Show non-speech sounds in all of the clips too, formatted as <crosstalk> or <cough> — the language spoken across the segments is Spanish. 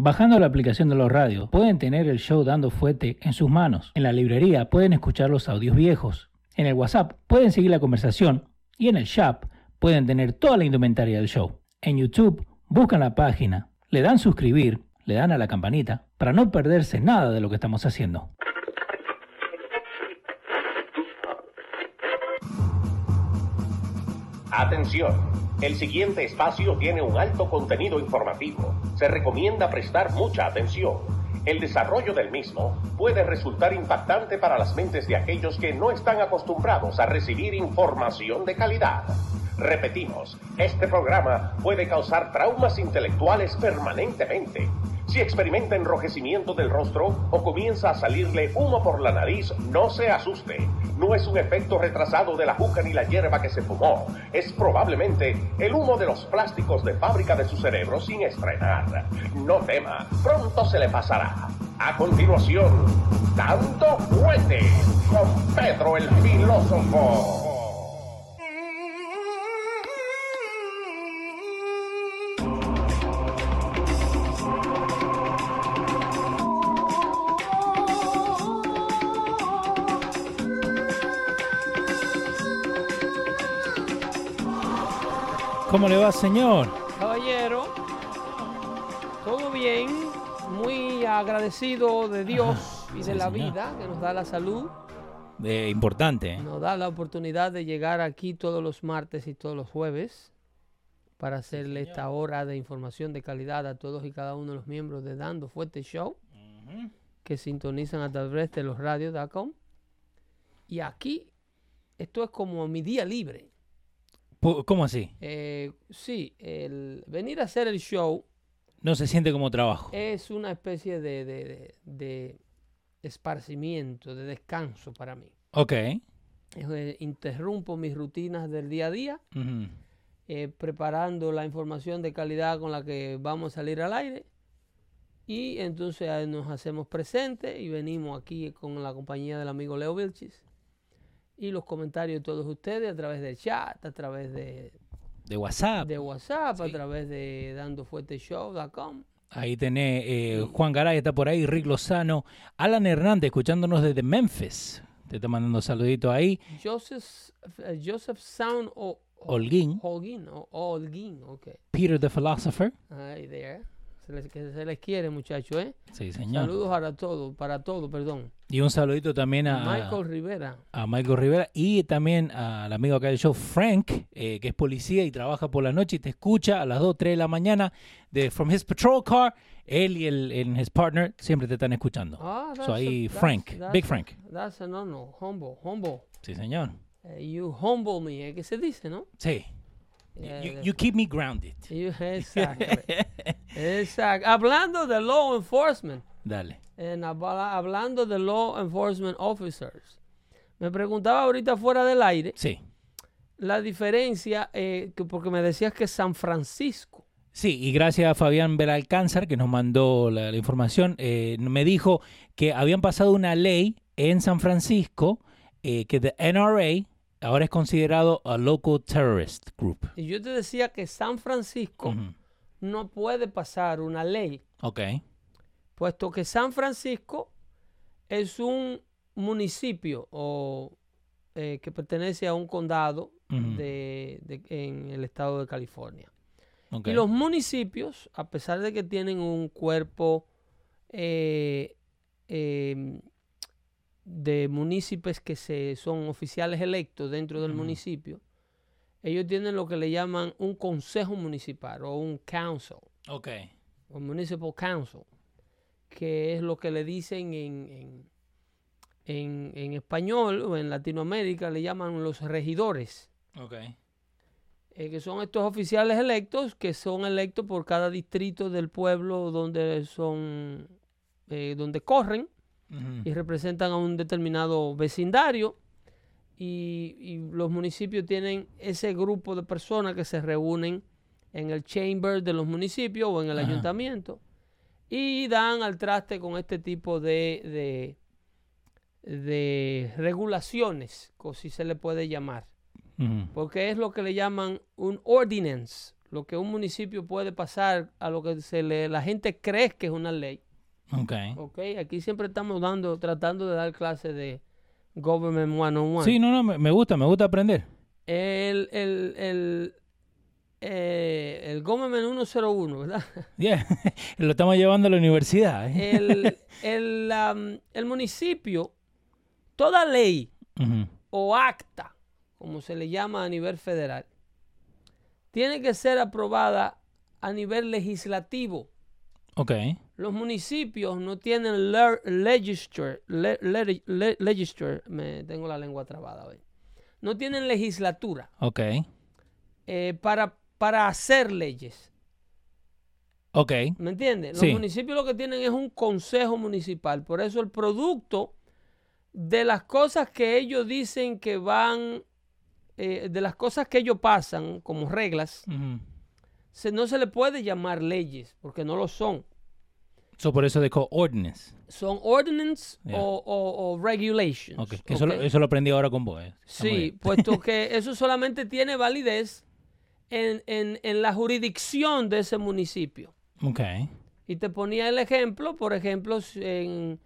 Bajando la aplicación de los radios, pueden tener el show dando fuete en sus manos. En la librería pueden escuchar los audios viejos. En el WhatsApp pueden seguir la conversación. Y en el shop pueden tener toda la indumentaria del show. En YouTube buscan la página, le dan suscribir, le dan a la campanita para no perderse nada de lo que estamos haciendo. Atención, el siguiente espacio tiene un alto contenido informativo. Se recomienda prestar mucha atención. El desarrollo del mismo puede resultar impactante para las mentes de aquellos que no están acostumbrados a recibir información de calidad. Repetimos, este programa puede causar traumas intelectuales permanentemente. Si experimenta enrojecimiento del rostro o comienza a salirle humo por la nariz, no se asuste. No es un efecto retrasado de la juca ni la hierba que se fumó. Es probablemente el humo de los plásticos de fábrica de su cerebro sin estrenar. No tema, pronto se le pasará. A continuación, Dando Fuente con Pedro el Filósofo. ¿Cómo le va, señor? Caballero, todo bien, muy agradecido de Dios y de la señor. vida que nos da la salud, Eh, importante. ¿eh? nos da la oportunidad de llegar aquí todos los martes y todos los jueves para hacerle esta hora de información de calidad a todos y cada uno de los miembros de Dando Fuerte Show que sintonizan a través de los radios.com. Y aquí, esto es como mi día libre. ¿Cómo así? Eh, sí, el venir a hacer el show No se siente como trabajo. es una especie de, de- de- de esparcimiento, de descanso para mí. Ok. Eh, interrumpo mis rutinas del día a día, eh, preparando la información de calidad con la que vamos a salir al aire. Y entonces eh, nos hacemos presentes y venimos aquí con la compañía del amigo Leo Vilchis. Y los comentarios de todos ustedes a través del chat, a través de, De WhatsApp. de WhatsApp, a través de dandofuerteshow.com. Ahí tenés eh, Juan Garay, está por ahí, Rick Lozano, Alan Hernández, escuchándonos desde Memphis. Te está mandando saluditos ahí. Joseph, eh, Joseph Sound o Holguín, Holguín, o Holguín, ok. Peter the Philosopher. Ahí there. Se les, que se les quiere, muchachos, ¿eh? Sí, señor. Saludos para todo, para todo, perdón. Y un saludito también a Michael Rivera. a Michael Rivera y también al amigo acá del show, Frank, eh, que es policía y trabaja por la noche y te escucha a las 2, 3 de la mañana de From His Patrol Car. Él y el, en his partner siempre te están escuchando. Ah, so ahí, a- that's- Frank, that's Big Frank. That's a no, no, humble, humble. Sí, señor. Eh, you humble me, ¿eh? ¿qué se dice, no? Sí. Eh, You, you keep me grounded. you- exacto. <laughs> exacto. Hablando de law enforcement, Dale. en habla- hablando de law enforcement officers, me preguntaba ahorita fuera del aire Sí. la diferencia, eh, que porque me decías que San Francisco. Sí, y gracias a Fabián Belalcánzar que nos mandó la, la información, eh, me dijo que habían pasado una ley en San Francisco eh, que the NRA ahora es considerado a local terrorist group. Y yo te decía que San Francisco no puede pasar una ley, Ok. Puesto que San Francisco es un municipio o, eh, que pertenece a un condado de- de- en el estado de California. Y los municipios, a pesar de que tienen un cuerpo eh, eh, de municipios que se, son oficiales electos dentro del municipio, ellos tienen lo que le llaman un consejo municipal o un council, Ok. o municipal council, que es lo que le dicen en, en, en- en español o en Latinoamérica le llaman los regidores Ok. eh, que son estos oficiales electos que son electos por cada distrito del pueblo donde son eh, donde corren y representan a un determinado vecindario y, y los municipios tienen ese grupo de personas que se reúnen en el chamber de los municipios o en el Ajá. ayuntamiento y dan al traste con este tipo de, de, de regulaciones, si se le puede llamar porque es lo que le llaman un ordinance, lo que un municipio puede pasar a lo que se le, la gente cree que es una ley. Ok. Ok, aquí siempre estamos dando, tratando de dar clases de Government 101. Sí, no, no, me, me gusta, me gusta aprender. El, el, el, eh, el Government 101, ¿verdad? <laughs> Yeah. Lo estamos llevando a la universidad. ¿eh? El, <laughs> el, municipio, toda ley o acta, como se le llama a nivel federal, tiene que ser aprobada a nivel legislativo. Ok. Los municipios no tienen ler- legislature, le- le- le- legislature, me tengo la lengua trabada hoy. No tienen legislatura Ok. eh, para, para hacer leyes. Ok. ¿Me entiendes? Los Sí. municipios lo que tienen es un consejo municipal. Por eso el producto de las cosas que ellos dicen que van, eh, de las cosas que ellos pasan como reglas, se, no se le puede llamar leyes, porque no lo son. So, por eso dijo ordinance. Son ordinance Yeah. o, o- o regulations. Ok. Que Eso, lo, eso lo aprendí ahora con vos. eh. Sí, puesto <laughs> que eso solamente tiene validez en, en- en la jurisdicción de ese municipio. Ok. Y te ponía el ejemplo, por ejemplo, en,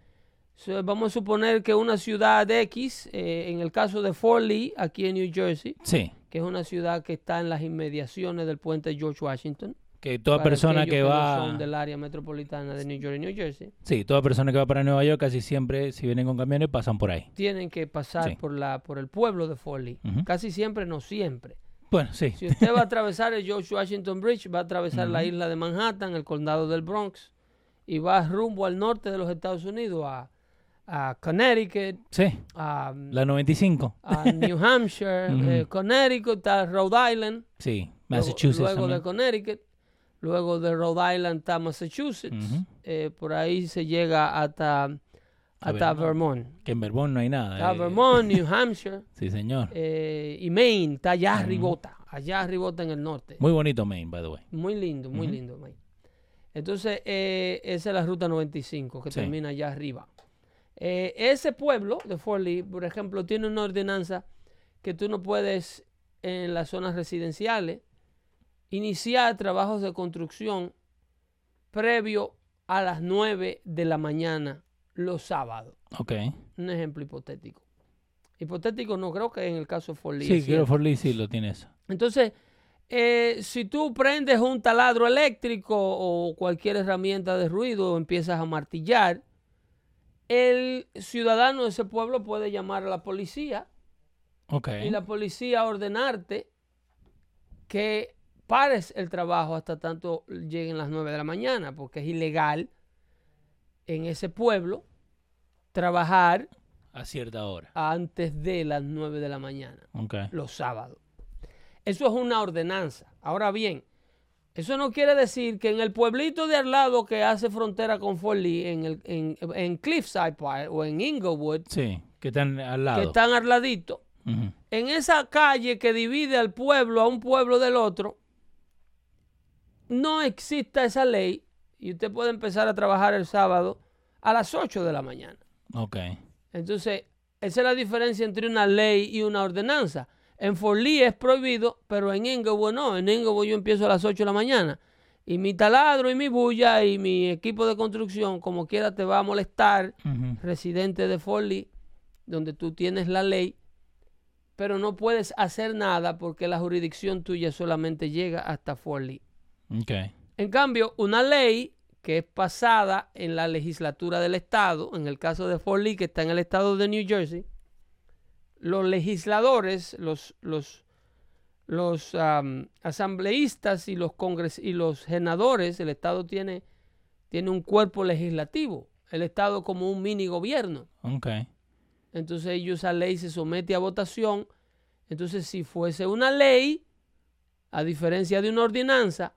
vamos a suponer que una ciudad X, eh, en el caso de Fort Lee, aquí en New Jersey, Sí. que es una ciudad que está en las inmediaciones del puente George Washington, Que toda persona que no va. son del área metropolitana de New York y New Jersey, Sí, toda persona que va para Nueva York casi siempre, si vienen con camiones, pasan por ahí. tienen que pasar Sí. por, la, por el pueblo de Fort Lee. Ujú. Casi siempre, no siempre. Bueno, sí. Si usted va a <laughs> atravesar el George Washington Bridge, va a atravesar la isla de Manhattan, el condado del Bronx, y va rumbo al norte de los Estados Unidos, a, a Connecticut, Sí. a, La 95. a New Hampshire, <laughs> eh, Connecticut, está Rhode Island, Sí. luego- Massachusetts luego, de. Connecticut, luego de Rhode Island está Massachusetts, eh, por ahí se llega hasta, hasta Vermont. Que en Vermont no hay nada. Está eh. Vermont, New Hampshire <laughs> Sí, señor. eh, y Maine, está allá arribota, allá arribota en el norte. Muy bonito Maine, by the way. Muy lindo, muy lindo, Mike. Entonces, eh, esa es la ruta 95 que Sí. termina allá arriba. Ese pueblo de Fort Lee, por ejemplo, tiene una ordenanza que tú no puedes en las zonas residenciales iniciar trabajos de construcción previo a las 9 de la mañana los sábados. Ok. Un ejemplo hipotético. Hipotético no creo que en el caso de Fort Lee. Sí, creo que sí lo tiene eso. Entonces, eh, si tú prendes un taladro eléctrico o cualquier herramienta de ruido o empiezas a martillar, el ciudadano de ese pueblo puede llamar a la policía Ok. y la policía ordenarte que pares el trabajo hasta tanto lleguen las 9 de la mañana, porque es ilegal en ese pueblo trabajar A cierta hora. antes de las 9 de la mañana. Los sábados. Eso es una ordenanza. Ahora bien, eso no quiere decir que en el pueblito de al lado que hace frontera con Fort Lee, en, el, en, en Cliffside Park o en Inglewood, Sí, que están al lado. que están al ladito, en esa calle que divide al pueblo a un pueblo del otro, no exista esa ley y usted puede empezar a trabajar el sábado a las 8 de la mañana. Ok. Entonces, esa es la diferencia entre una ley y una ordenanza. En Fort Lee es prohibido, pero en Inglewood no. En Inglewood yo empiezo a las 8 de la mañana. Y mi taladro y mi bulla y mi equipo de construcción, como quiera, te va a molestar, residente de Fort Lee, donde tú tienes la ley, pero no puedes hacer nada porque la jurisdicción tuya solamente llega hasta Fort Lee. En cambio, una ley que es pasada en la legislatura del estado, en el caso de Fort Lee, que está en el estado de New Jersey, los legisladores, los, los, los am, asambleístas y los, congres y los senadores, el estado tiene, tiene un cuerpo legislativo, el estado como un mini gobierno. Ok. Entonces ellos, esa ley se somete a votación. Entonces, si fuese una ley, a diferencia de una ordenanza,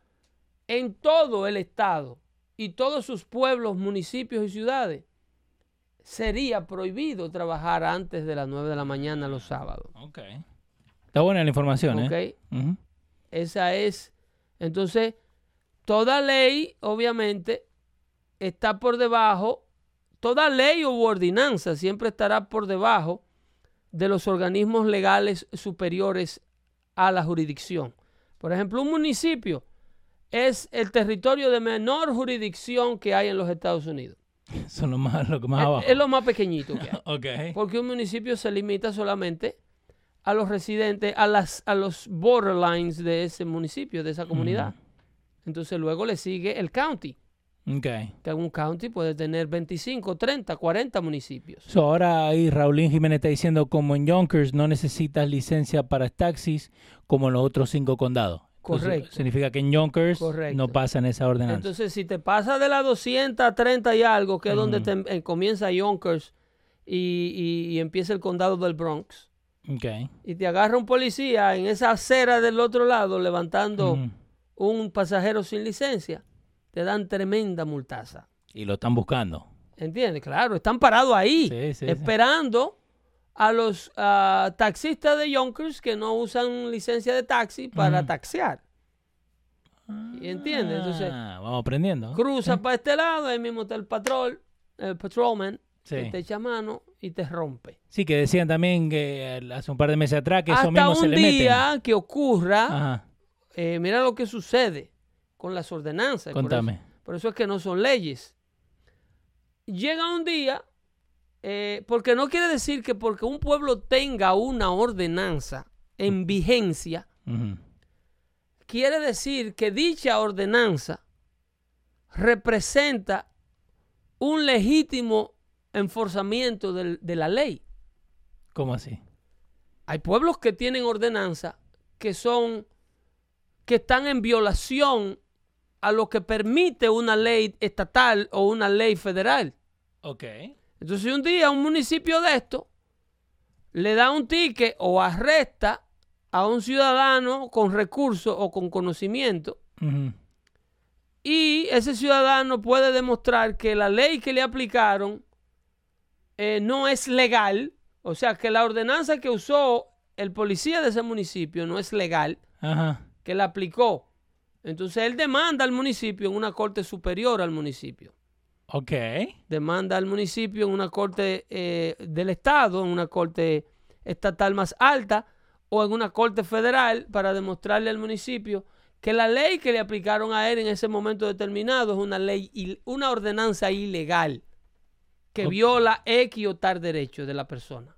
en todo el estado y todos sus pueblos, municipios y ciudades, sería prohibido trabajar antes de las 9 de la mañana los sábados. Ok. Está buena la información, ¿Ok? ¿eh? Esa es. Entonces, toda ley, obviamente, está por debajo, toda ley u ordenanza siempre estará por debajo de los organismos legales superiores a la jurisdicción. Por ejemplo, un municipio es el territorio de menor jurisdicción que hay en los Estados Unidos. Es lo más, lo más abajo. Es lo más pequeñito que hay. <laughs> Ok. Porque un municipio se limita solamente a los residentes, a, las, a los borderlines de ese municipio, de esa comunidad. Entonces luego le sigue el county, Ok. que un county puede tener 25, 30, 40 municipios. So, ahora ahí Raulín Jiménez está diciendo como en Yonkers no necesitas licencia para taxis como en los otros cinco condados. Entonces, Correcto. significa que en Yonkers Correcto. no pasa en esa ordenanza. Entonces, si te pasa de la 230 y algo, que es donde te, eh, comienza Yonkers y, y- y empieza el condado del Bronx, ok. y te agarra un policía en esa acera del otro lado levantando un pasajero sin licencia, te dan tremenda multaza. Y lo están buscando. ¿Entiendes? Claro, están parados ahí, Sí, sí, sí. A los ah, taxistas de Yonkers que no usan licencia de taxi para taxiar. ¿Y ¿Entiendes? Entonces, Ah, vamos aprendiendo. cruza para este lado, ahí mismo está el patrol, el patrolman, Sí. que te echa mano y te rompe. Sí, que decían también que eh, hace un par de meses atrás que eso mismo se un le meten. día que ocurra, eh, mira lo que sucede con las ordenanzas. por eso- contame. Por eso es que no son leyes. Llega un día, eh, porque no quiere decir que porque un pueblo tenga una ordenanza en vigencia, quiere decir que dicha ordenanza representa un legítimo enforzamiento del- de la ley. ¿Cómo así? Hay pueblos que tienen ordenanza que son que están en violación a lo que permite una ley estatal o una ley federal. Ok. Entonces, si un día un municipio de esto le da un ticket o arresta a un ciudadano con recursos o con conocimiento y ese ciudadano puede demostrar que la ley que le aplicaron eh, no es legal, o sea, que la ordenanza que usó el policía de ese municipio no es legal, Ajá. que la aplicó. Entonces él demanda al municipio en una corte superior al municipio. Ok. demanda al municipio en una corte eh, del estado, en una corte estatal más alta o en una corte federal para demostrarle al municipio que la ley que le aplicaron a él en ese momento determinado es una ley, una ordenanza ilegal que viola X o tal derecho de la persona.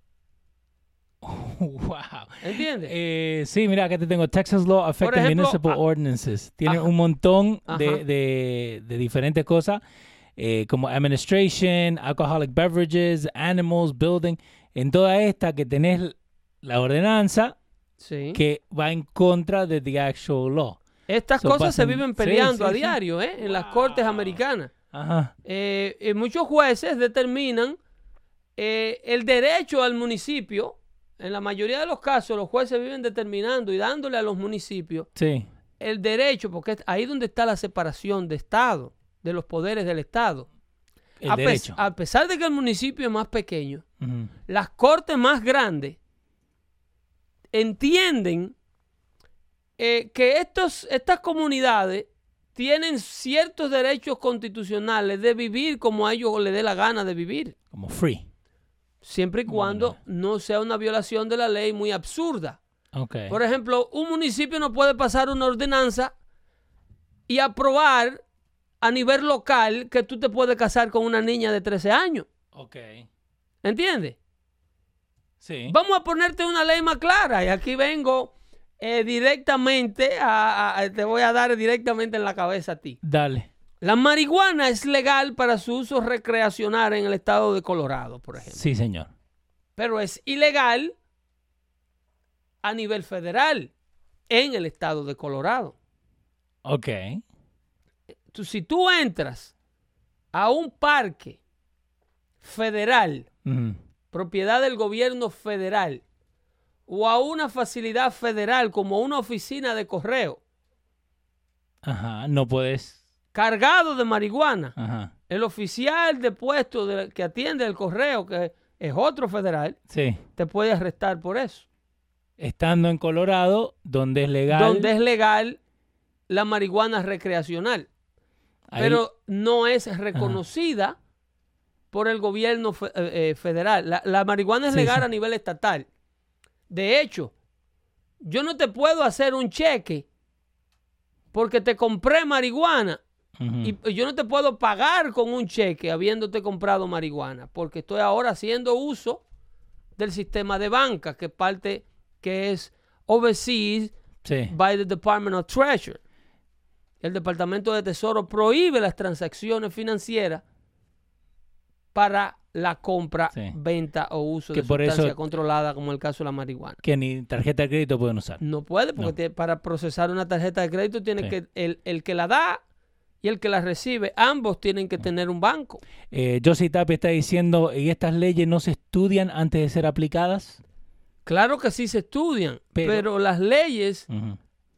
<laughs> Wow. ¿Entiendes? Eh, sí, mira, acá te tengo. Texas Law Affecting ejemplo, Municipal ah, Ordinances. Tiene ajá. un montón de- de diferentes cosas, eh, como Administration, Alcoholic Beverages, Animals, Building. En toda esta que tenés la ordenanza sí. que va en contra de the actual law. Estas so cosas se viven peleando sí, a diario ¿eh? en las cortes americanas. Ajá. eh, eh, muchos jueces determinan eh, el derecho al municipio. En la mayoría de los casos, los jueces viven determinando y dándole a los municipios el derecho, porque es ahí donde está la separación de Estado, de los poderes del Estado. El a, a pesar de que el municipio es más pequeño, las cortes más grandes entienden eh, que estos, estas comunidades tienen ciertos derechos constitucionales de vivir como a ellos les dé la gana de vivir, Como free. siempre y cuando no sea una violación de la ley muy absurda. Por ejemplo, un municipio no puede pasar una ordenanza y aprobar a nivel local que tú te puedes casar con una niña de 13 años. Ok. ¿Entiendes? Sí. Vamos a ponerte una ley más clara. Y aquí vengo eh, directamente a, a- a- Te voy a dar directamente en la cabeza a ti. Dale. La marihuana es legal para su uso recreacional en el estado de Colorado, por ejemplo. Sí, señor. Pero es ilegal a nivel federal en el estado de Colorado. Ok. Tú- si tú entras a un parque federal, propiedad del gobierno federal, o a una facilidad federal como una oficina de correo, Ajá. No puedes. cargado de marihuana, Ajá. el oficial de puesto de- que atiende el correo, que es otro federal, Sí. te puede arrestar por eso. Estando en Colorado, donde es legal. Donde es legal la marihuana recreacional, ahí- pero no es reconocida por el gobierno fe- eh, eh, federal. La, la marihuana es Sí, legal sí. a nivel estatal. De hecho, yo no te puedo hacer un cheque porque te compré marihuana y yo no te puedo pagar con un cheque habiéndote comprado marihuana, porque estoy ahora haciendo uso del sistema de banca, que parte que es overseas Sí. by the Department of Treasury. El Departamento de Tesoro prohíbe las transacciones financieras para la compra, Sí. venta o uso Que de por eso- sustancia controlada, como el caso de la marihuana. Que ni tarjeta de crédito pueden usar. No puede, porque No. para procesar una tarjeta de crédito tiene Sí. que el, el que la da y el que la recibe, ambos tienen que tener un banco. Eh, Josie Tapia está diciendo, ¿y estas leyes no se estudian antes de ser aplicadas? Claro que sí se estudian, Pero- pero, las leyes,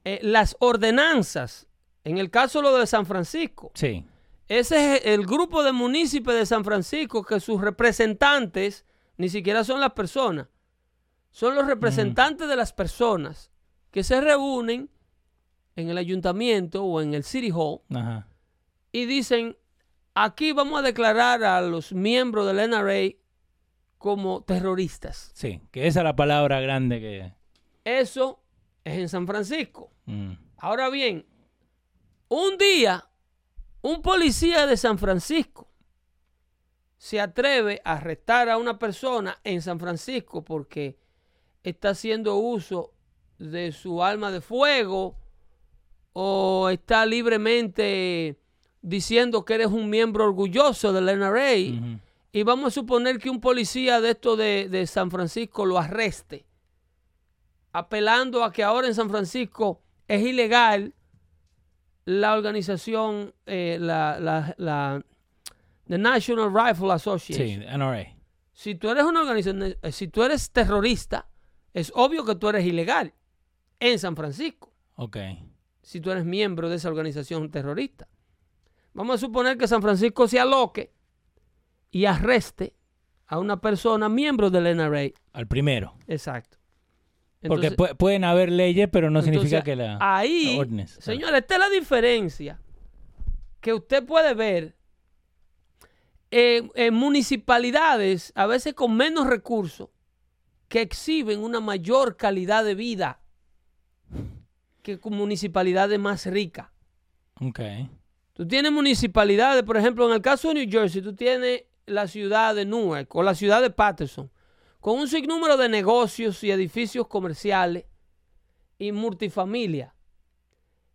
eh, las ordenanzas, en el caso lo de San Francisco, Sí. ese es el grupo de municipios de San Francisco que sus representantes ni siquiera son las personas, son los representantes de las personas que se reúnen en el ayuntamiento o en el City Hall Ajá. y dicen, aquí vamos a declarar a los miembros del NRA como terroristas. Sí, que esa es la palabra grande que... Eso es en San Francisco. Mm. Ahora bien, un día, un policía de San Francisco se atreve a arrestar a una persona en San Francisco porque está haciendo uso de su arma de fuego o está libremente diciendo que eres un miembro orgulloso del NRA Ujú. y vamos a suponer que un policía de esto de, de San Francisco lo arreste, apelando a que ahora en San Francisco es ilegal la organización, eh, la, la, la- the National Rifle Association. Sí, NRA. Si tú eres una organización, eh, si tú eres terrorista, es obvio que tú eres ilegal en San Francisco Ok. si tú eres miembro de esa organización terrorista. Vamos a suponer que San Francisco se aloque y arreste a una persona miembro del NRA. Al primero. Exacto. Porque pu- pueden haber leyes, pero no significa que la... Ahí, señores, esta es la diferencia que usted puede ver en, en municipalidades, a veces con menos recursos, que exhiben una mayor calidad de vida que con municipalidades más ricas. Ok. Tú tienes municipalidades, por ejemplo, en el caso de New Jersey, tú tienes la ciudad de Newark o la ciudad de Patterson, con un sinnúmero de negocios y edificios comerciales y multifamilia.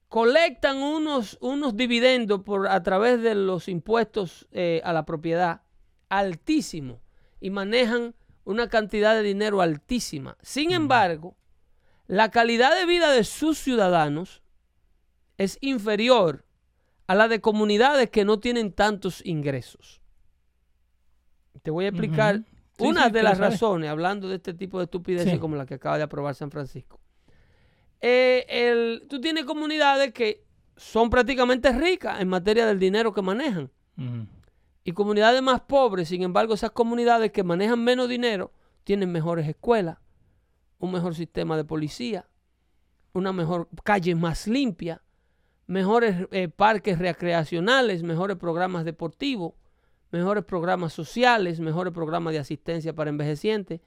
Colectan unos, unos dividendos por, a través de los impuestos eh, a la propiedad altísimos y manejan una cantidad de dinero altísima. Sin embargo, la calidad de vida de sus ciudadanos es inferior a la de comunidades que no tienen tantos ingresos. Te voy a explicar. Sí, una sí, de las razones, hablando de este tipo de estupideces Sí. como la que acaba de aprobar San Francisco. Eh, el- tú tienes comunidades que son prácticamente ricas en materia del dinero que manejan. Y comunidades más pobres, sin embargo, esas comunidades que manejan menos dinero tienen mejores escuelas, un mejor sistema de policía, una mejor calle más limpia, mejores eh, parques recreacionales, mejores programas deportivos, mejores programas sociales, mejores programas de asistencia para envejecientes,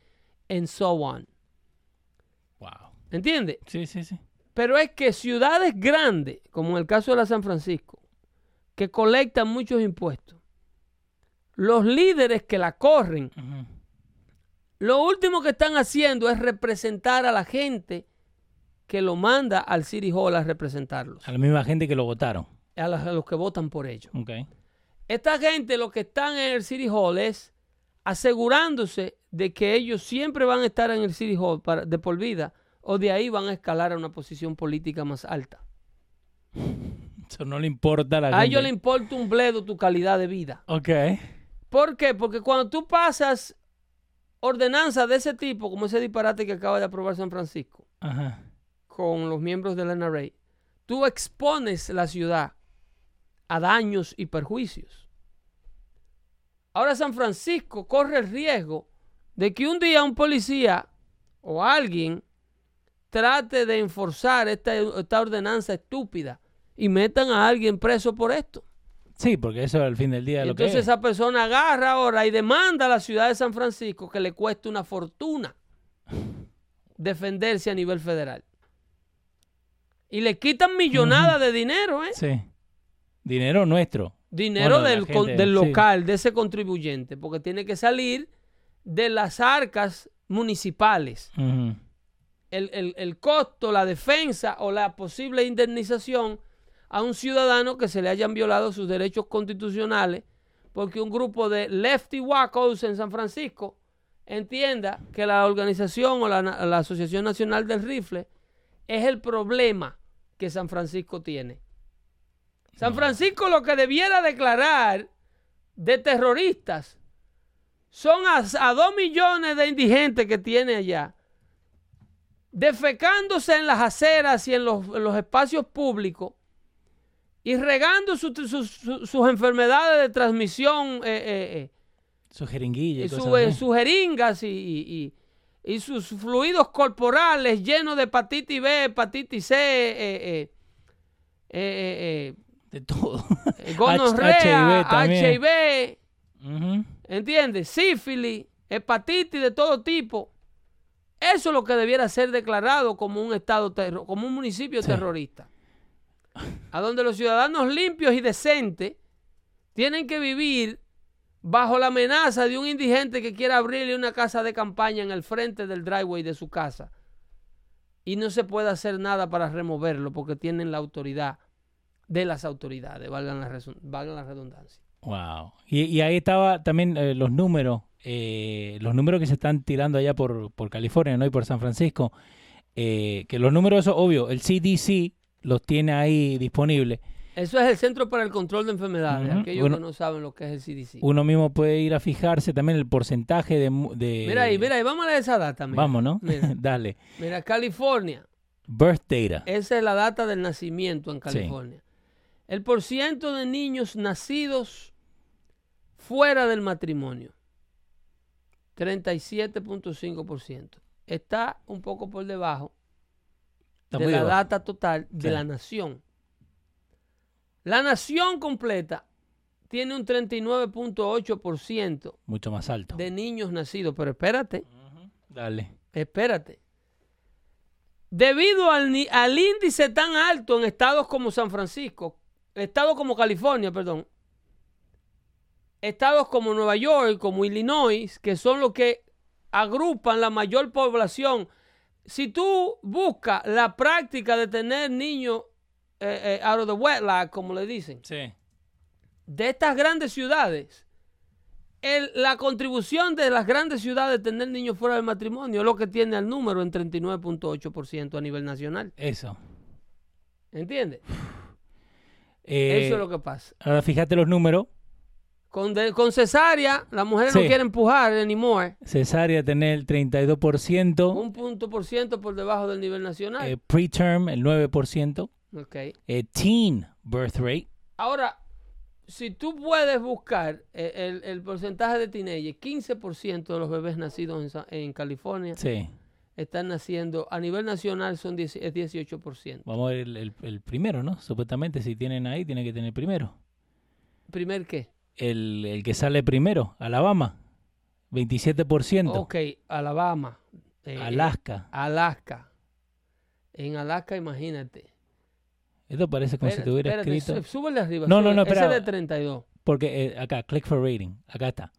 and so on. Wow. ¿Entiendes? Sí, sí, sí. Pero es que ciudades grandes, como en el caso de la San Francisco, que colectan muchos impuestos, los líderes que la corren, lo último que están haciendo es representar a la gente que lo manda al City Hall a representarlos, A la misma gente que lo votaron. a los, a los que votan por ellos. Ok. Esta gente lo que están en el City Hall es asegurándose de que ellos siempre van a estar en el City Hall para, de por vida o de ahí van a escalar a una posición política más alta. Eso no le importa a la A gente. ellos le importa un bledo tu calidad de vida. Ok. ¿Por qué? Porque cuando tú pasas ordenanzas de ese tipo, como ese disparate que acaba de aprobar San Francisco, Ajá. con los miembros del NRA, tú expones la ciudad a daños y perjuicios. Ahora San Francisco corre el riesgo de que un día un policía o alguien trate de enforzar esta, esta ordenanza estúpida y metan a alguien preso por esto. Sí, porque eso al fin del día es lo que Entonces es. esa persona agarra ahora y demanda a la ciudad de San Francisco que le cueste una fortuna defenderse a nivel federal. Y le quitan millonadas de dinero, ¿eh? Sí. Dinero nuestro. Dinero Bueno, del, gente, del sí. local, de ese contribuyente, porque tiene que salir de las arcas municipales. El, el- el costo, la defensa o la posible indemnización a un ciudadano que se le hayan violado sus derechos constitucionales porque un grupo de lefty wackos en San Francisco entienda que la organización o la, la Asociación Nacional del Rifle es el problema que San Francisco tiene. San Francisco lo que debiera declarar de terroristas son a, a dos millones de indigentes que tiene allá defecándose en las aceras y en los, en los espacios públicos y regando su- su- su- sus enfermedades de transmisión, eh, eh, eh, y y su- cosas eh, así. sus jeringas y, y- y- y sus fluidos corporales llenos de hepatitis B, hepatitis C, eh, De todo. eh, gonorrea, HIV. ¿entiendes? Sífilis, hepatitis de todo tipo. Eso es lo que debiera ser declarado como un estado terro- como un municipio Sí. terrorista. A donde los ciudadanos limpios y decentes tienen que vivir bajo la amenaza de un indigente que quiera abrirle una casa de campaña en el frente del driveway de su casa. Y no se puede hacer nada para removerlo porque tienen la autoridad de las autoridades, valgan la, valgan la redundancia. Wow. Y, y ahí estaba también eh, los números, eh, los números que se están tirando allá por, por California, ¿no? Y por San Francisco. eh, que los números, eso, obvio, el CDC los tiene ahí disponibles. Eso es el Centro para el Control de Enfermedades. Ujú. Aquellos Bueno, que no saben lo que es el CDC. Uno mismo puede ir a fijarse también el porcentaje de... de Mira ahí, mira ahí, vamos a esa data. Mira. Vamos, ¿no? Mira. <laughs> Dale. Mira, California. Birth data. Esa es la data del nacimiento en California. El porciento de niños nacidos fuera del matrimonio. 37.5%. Está un poco por debajo Está de la debajo. data total de Sí. la nación. La nación completa tiene un 39.8% Mucho más alto. de niños nacidos. Pero espérate, Dale. espérate. Debido al, al índice tan alto en estados como San Francisco, estados como California, perdón, estados como Nueva York, como Illinois, que son los que agrupan la mayor población. Si tú buscas la práctica de tener niños eh, eh, out of the wedlock, como le dicen, Sí. de estas grandes ciudades, el- la contribución de las grandes ciudades de tener niños fuera del matrimonio es lo que tiene al número en 39.8% a nivel nacional. Eso. ¿Entiendes? Eh, Eso es lo que pasa. Ahora fíjate los números. Con, de- con cesárea, las mujeres no quieren empujar anymore. Cesárea tener el 32%. Un punto por ciento por debajo del nivel nacional. eh, preterm el 9%. Ok. eh, teen birth rate. Ahora, si tú puedes buscar eh, el, el porcentaje de teenagers, 15% de los bebés nacidos en California Sí. Están naciendo, a nivel nacional son 10 es 18%. Vamos a ver el, el- el primero, ¿no? Supuestamente si tienen ahí, tiene que tener primero. ¿Primer qué? El, el que sale primero, Alabama, 27%. Ok, Alabama. eh, Alaska. Alaska. En Alaska, imagínate. Esto parece como si Espérate, tuviera espérate, escrito. sú- súbele arriba. No, no, no, Ese espera. es de 32. Porque eh, acá, click for rating, acá está.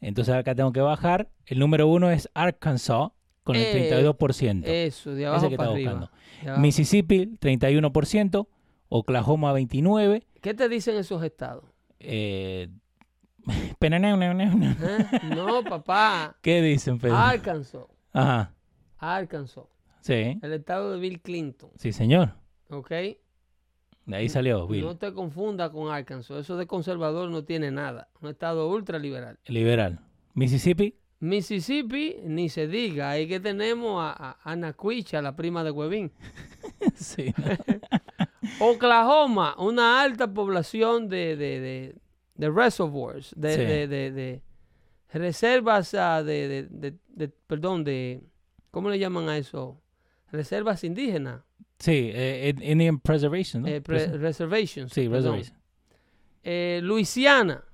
Entonces acá tengo que bajar. El número uno es Arkansas con el Eh, 32%. Eso, de abajo que para estaba arriba. buscando. Mississippi, 31%. Oklahoma, 29%. ¿Qué te dicen esos estados? Eh, <laughs> ¿Eh? No, papá. ¿Qué dicen, Pedro? Arkansas. Ajá. Arkansas. Sí, El estado de Bill Clinton. sí, señor. ¿Ok? De ahí salió Bill. No te confunda con Arkansas. Eso de conservador no tiene nada. Un estado ultraliberal. Liberal. Mississippi, Mississippi, ni se diga. Ahí que tenemos a, a Ana Cuicha, la prima de Huevín. <laughs> sí. <laughs> Oklahoma, una alta población de, de, de, de reservoirs, de, Sí. de, reservas ah, de, de- de- de- perdón, de, ¿cómo le llaman a eso? Reservas indígenas, Sí, eh, in- Indian Preservation, ¿no? eh, pre- reservations. sí. Reservation. Eh, Luisiana,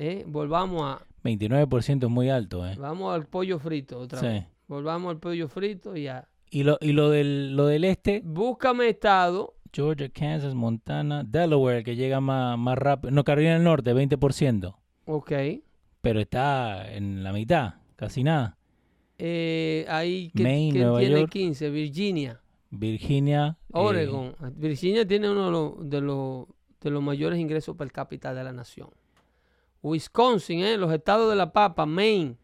Eh, volvamos a, 29% es muy alto, ¿eh? vamos al pollo frito otra vez. Volvamos al pollo frito y a, Y lo, y lo del, lo del este, Búscame estado. Georgia, Kansas, Montana, Delaware, que llega más, más rápido. No, Carolina del Norte, 20%. Ok. Pero está en la mitad, casi nada. Eh, ahí que, Maine, que Nueva tiene York. 15. Virginia. Virginia. eh, Oregon. Virginia tiene uno de los, de, los, de los mayores ingresos per cápita de la nación. Wisconsin, ¿eh? los estados de la papa. Maine.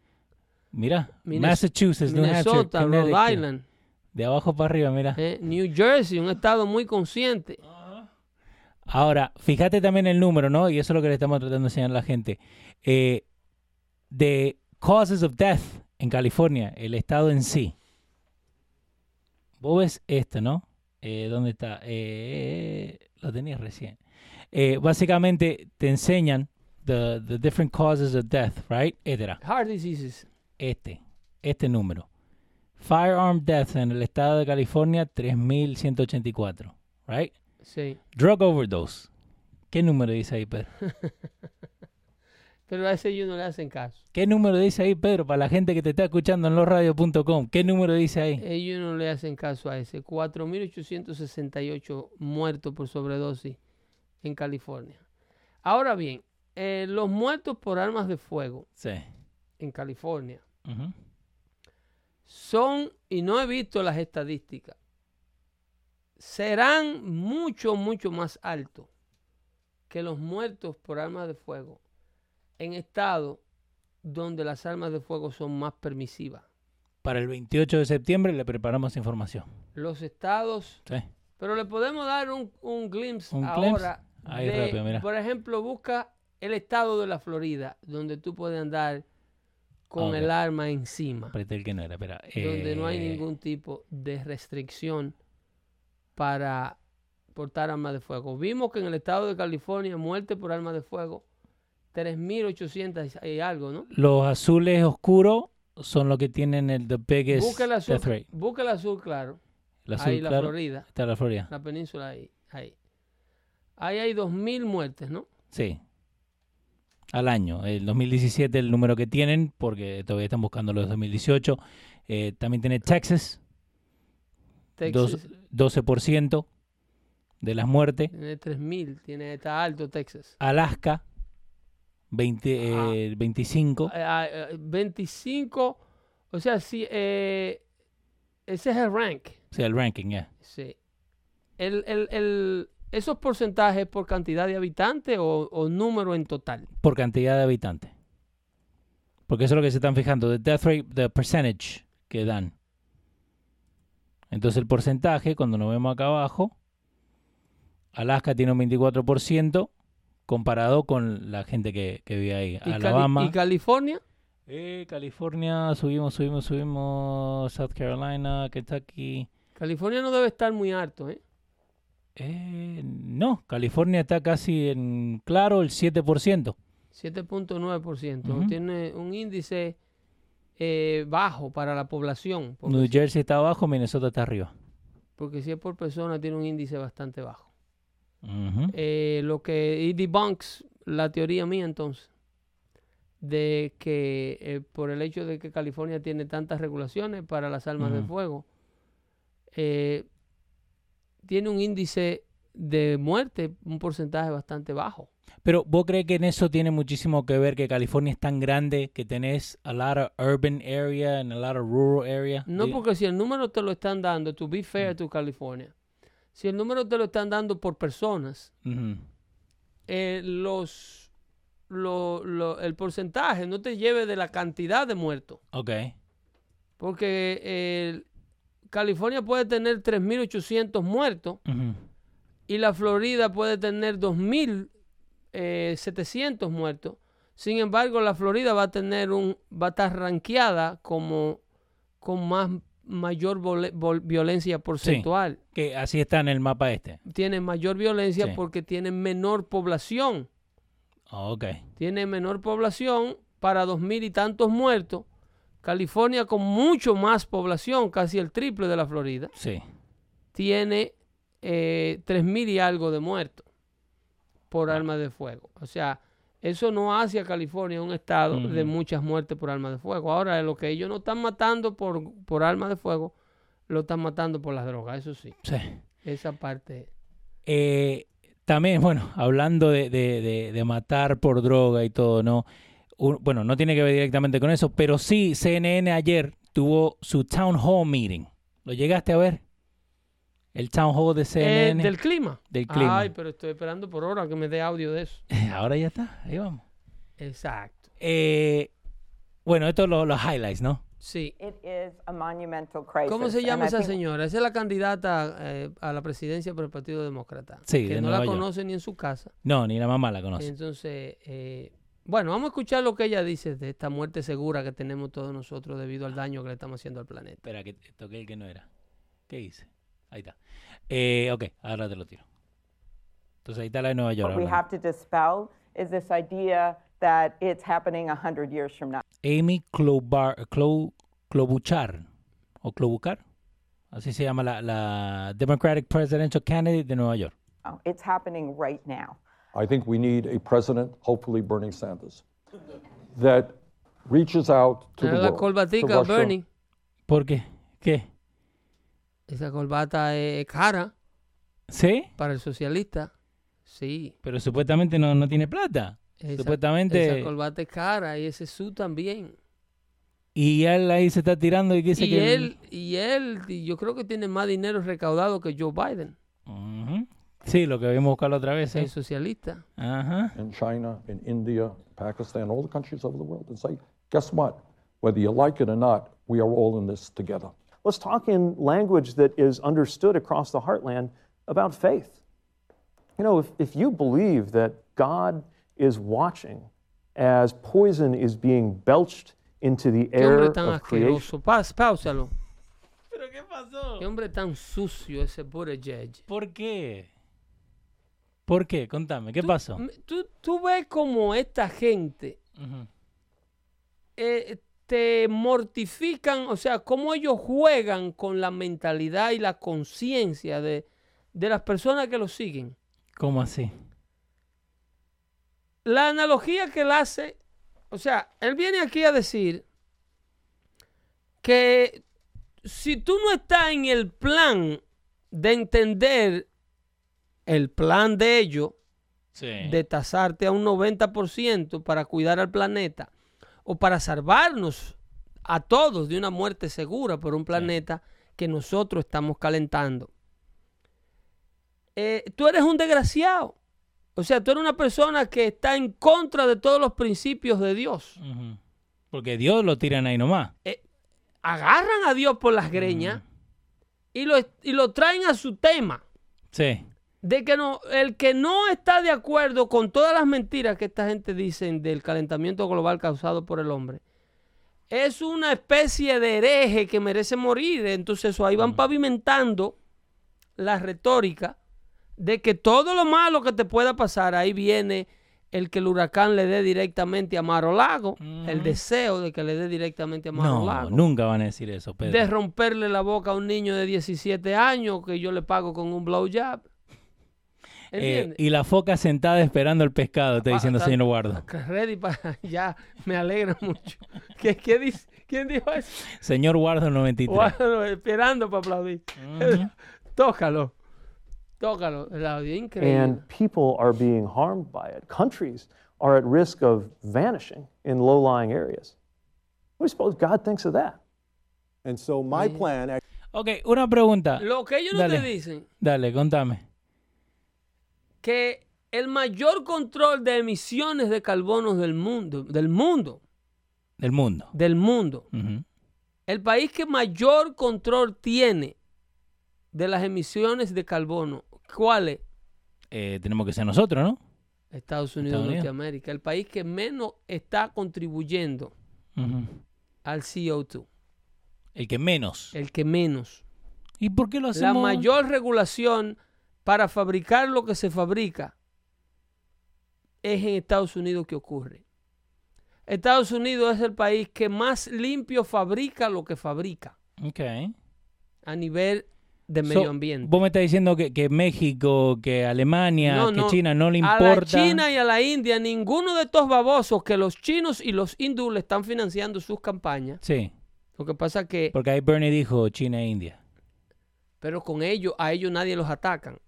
mira, Minnes- Massachusetts, New Hampshire, Minnesota, Rhode Connecticut. Island. De abajo para arriba, mira. ¿eh? New Jersey, un estado muy consciente. Ahora, fíjate también el número, ¿no? Y eso es lo que le estamos tratando de enseñar a la gente. Eh, de causes of death en California, el estado en sí. Vos ves esto, ¿no? Eh, ¿Dónde está? Eh, lo tenías recién. Básicamente te enseñan the, the different causes of death, right? Era, Heart diseases. este, este número. Firearm death en el estado de California, 3.184, right? Sí. Drug overdose. ¿Qué número dice ahí, Pedro? <laughs> Pero a ese ellos no le hacen caso. ¿Qué número dice ahí, Pedro? Para la gente que te está escuchando en losradio.com. ¿Qué número dice ahí? Ellos no le hacen caso a ese. 4.868 muertos por sobredosis en California. Ahora bien, eh, los muertos por armas de fuego Sí. en California son, y no he visto las estadísticas, serán mucho, mucho más altos que los muertos por armas de fuego en estados donde las armas de fuego son más permisivas. Para el 28 de septiembre le preparamos información. Los estados Sí. Pero le podemos dar un, un glimpse Un ahora. Ahí de, rápido, mira. Por ejemplo, busca el estado de la Florida, donde tú puedes andar con el arma encima, Apreté el que no era, espera. donde no hay Eh, ningún tipo de restricción para portar armas de fuego. Vimos que en el estado de California, muerte por armas de fuego, 3.800 y algo, ¿no? Los azules oscuros son los que tienen el the biggest Busca el azul, death rate. busca el azul claro. El azul ahí la Florida, está la Florida. la península ahí. Ahí, ahí hay 2.000 muertes, ¿no? Sí. Al año. El 2017 el número que tienen, porque todavía están buscando los de 2018. Eh, también tiene Texas, dos- Texas 12% de las muertes. tiene 3000, tiene está alto Texas. Alaska, 20, eh, 25. Eh, ah, eh, 25, o sea, sí, eh, ese es el rank. Sea, el ranking, ya. Sí. El, el, el- esos porcentajes por cantidad de habitantes o, o número en total. Por cantidad de habitantes. Porque eso es lo que se están fijando. The death rate, the percentage que dan. Entonces el porcentaje, cuando nos vemos acá abajo, Alaska tiene un 24% comparado con la gente que, que vive ahí. ¿Y, Cali- Alabama. y California? Eh, California, subimos, subimos, subimos. South Carolina, Kentucky. California no debe estar muy alto, ¿eh? Eh, no, California está casi en claro el 7%. 7.9%. Ujú. Tiene un índice eh, bajo para la población. New Jersey está abajo, Minnesota está arriba. porque si es por persona, tiene un índice bastante bajo. Eh, lo que y debunks la teoría mía entonces de que eh, por el hecho de que California tiene tantas regulaciones para las armas de fuego eh, tiene un índice de muerte un porcentaje bastante bajo Pero vos crees que en eso tiene muchísimo que ver que California es tan grande que tenés a lot of urban area and a lot of rural area. no porque si el número te lo están dando to be fair to California si el número te lo están dando por personas eh, los lo- lo- el porcentaje no te lleve de la cantidad de muertos Ok. Porque eh, California puede tener 3.800 muertos y la Florida puede tener 2.700 muertos. Sin embargo, la Florida va a tener un va a estar rankeada como con más mayor vol- violencia porcentual. Que así está en el mapa este. Tiene mayor violencia Sí. porque tiene menor población. Ah, ok. Tiene menor población para dos mil y tantos muertos. California con mucho más población, casi el triple de la Florida. Sí. tiene eh, 3.000 y algo de muertos por armas de fuego. O sea, eso no hace a California un estado de muchas muertes por armas de fuego. Ahora, lo que ellos no están matando por, por armas de fuego lo están matando por las drogas, eso sí. Sí. Esa parte. Eh, también, bueno, hablando de, de- de- de matar por droga y todo, ¿no? Un- bueno, no tiene que ver directamente con eso, pero sí, CNN ayer tuvo su town hall meeting. ¿Lo llegaste a ver? El town hall de Eh, CNN. del clima. Del clima. Ay, pero estoy esperando por hora que me dé audio de eso. <laughs> Ahora ya está, ahí vamos. Exacto. Eh, bueno, estos los los highlights, ¿no? Sí. It is a monumental crisis. ¿Cómo se llama esa think señora? Esa es la candidata eh, a la presidencia por el Partido Demócrata. Sí, que de no Nueva la York. conoce ni en su casa. No, ni la mamá la conoce. Entonces, eh, bueno, vamos a escuchar lo que ella dice de esta muerte segura que tenemos todos nosotros debido al daño que le estamos haciendo al planeta. Espera, que toqué el que no era. ¿Qué hice? Ahí está. Eh, ok, ahora te lo tiro. Entonces ahí está la de Nueva York. what we have to dispel is this idea that it's happening 100 years from now. Amy Klobuchar, Klo- Klobuchar, o Klobuchar, así se llama la, la Democratic Presidential Candidate de Nueva York. It's happening right now. I think we need a president, hopefully Bernie Sanders, that reaches out to the la world, to corbatica, Russia, Bernie. ¿Por qué? ¿Qué? Esa corbata es cara ¿Sí? para el socialista. Sí. Pero supuestamente no, no tiene plata. Esa, Supuestamente- Esa corbata es cara y ese su también. Y él ahí se está tirando y dice Y que... él, y él, yo creo que tiene más dinero recaudado que Joe Biden, Ujú. Sí, lo que habíamos buscado la otra vez. ¿eh? el socialista. Ajá. in China, in India, Pakistan, all the countries over the world, and say, guess what? Whether you like it or not, we are all in this together. Let's talk in language that is understood across the heartland about faith. You know, if, if you believe that God is watching as poison is being belched into the air tan of creation, asqueroso. Pás, páusalo. ¿Pero qué pasó? Qué hombre tan sucio ese Buttigieg. ¿Por qué? ¿Por qué? Contame, ¿qué pasó? M- Tú, tú ves como esta gente eh, te mortifican, o sea, cómo ellos juegan con la mentalidad y la conciencia de, de las personas que los siguen. ¿Cómo así? La analogía que él hace, o sea, él viene aquí a decir que si tú no estás en el plan de entender el plan de ellos, Sí. de tasarte a un 90% para cuidar al planeta o para salvarnos a todos de una muerte segura por un planeta que nosotros estamos calentando. Eh, tú eres un desgraciado. O sea, tú eres una persona que está en contra de todos los principios de Dios. Porque Dios lo tiran ahí nomás. Agarran a Dios por las greñas y, lo, y lo traen a su tema. Sí. De que no, el que no está de acuerdo con todas las mentiras que esta gente dice del calentamiento global causado por el hombre, es una especie de hereje que merece morir. Entonces, eso ahí van pavimentando la retórica de que todo lo malo que te pueda pasar, ahí viene el que el huracán le dé directamente a Maro Lago, el deseo de que le dé directamente a Maro No, Lago. nunca van a decir eso, Pedro. De romperle la boca a un niño de 17 años que yo le pago con un blowjob. Eh, y la foca sentada esperando el pescado, está diciendo señor Guardo. Ready para <laughs> ya, me alegra mucho. <laughs> ¿Qué, qué dice? ¿Quién dijo eso? Señor Guardo 93. Bueno, esperando para aplaudir. <laughs> Tócalo. Tócalo. El audio increíble. and people are being harmed by it. Countries are at risk of vanishing in low lying areas. What do you suppose God thinks of that? And so my plan Ok, una pregunta. Lo que ellos no Dale. te dicen, Dale, contame. Que el mayor control de emisiones de carbono del mundo, del mundo, Del mundo. del mundo, el país que mayor control tiene de las emisiones de carbono, ¿cuál es? Eh, tenemos que ser nosotros, ¿no? Estados Unidos Estados de Unidos. Norteamérica, el país que menos está contribuyendo al CO2, El que menos. el que menos. ¿Y por qué lo La hacemos? mayor regulación para fabricar lo que se fabrica es en Estados Unidos que ocurre. Estados Unidos es el país que más limpio fabrica lo que fabrica Ok. a nivel de So, medio ambiente. Vos me estás diciendo que, que México, que Alemania, No, que no. China no le A la importa. China y a la India, ninguno de estos babosos que los chinos y los hindúes le están financiando sus campañas. Sí, Lo que pasa que porque ahí Bernie dijo China e India. Pero con ellos, a ellos nadie los atacan.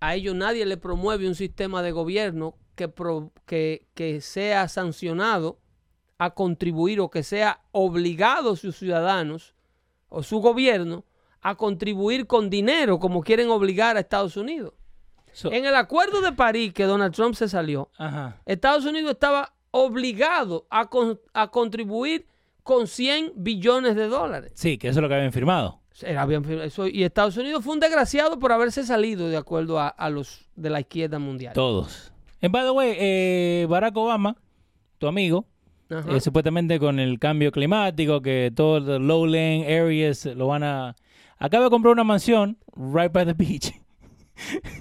A ellos nadie le promueve un sistema de gobierno que, pro- que, que sea sancionado a contribuir o que sea obligado a sus ciudadanos o su gobierno a contribuir con dinero como quieren obligar a Estados Unidos. So- En el acuerdo de París que Donald Trump se salió, Ajá. Estados Unidos estaba obligado a, con- a contribuir con 100 billones de dólares. Sí, que eso es lo que habían firmado. Era bien- eso- y Estados Unidos fue un desgraciado por haberse salido de acuerdo a, a los de la izquierda mundial. Todos. And by the way, eh, Barack Obama, tu amigo, eh, supuestamente con el cambio climático, que todos los lowland areas lo van a... Acaba de comprar una mansión right by the beach. <laughs>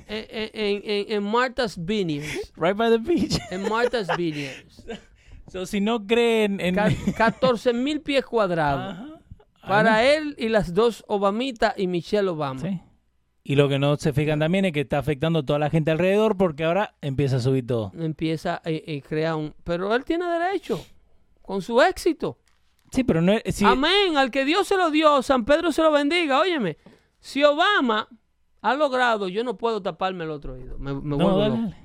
En, en- en- en Martha's Vineyards. <laughs> right by the beach. En Martha's Vineyards. <laughs> so, si no creen en... Ca- 14 mil pies cuadrados. Ajá. Para él y las dos Obamita y Michelle Obama. Sí. Y lo que no se fijan también es que está afectando a toda la gente alrededor porque ahora empieza a subir todo. Empieza y crea un... Pero él tiene derecho. Con su éxito. Sí, pero no es... Amén. Al que Dios se lo dio, San Pedro se lo bendiga. Óyeme, si Obama ha logrado, yo no puedo taparme el otro oído. Me, me no, vuelvo dale, loco. dale.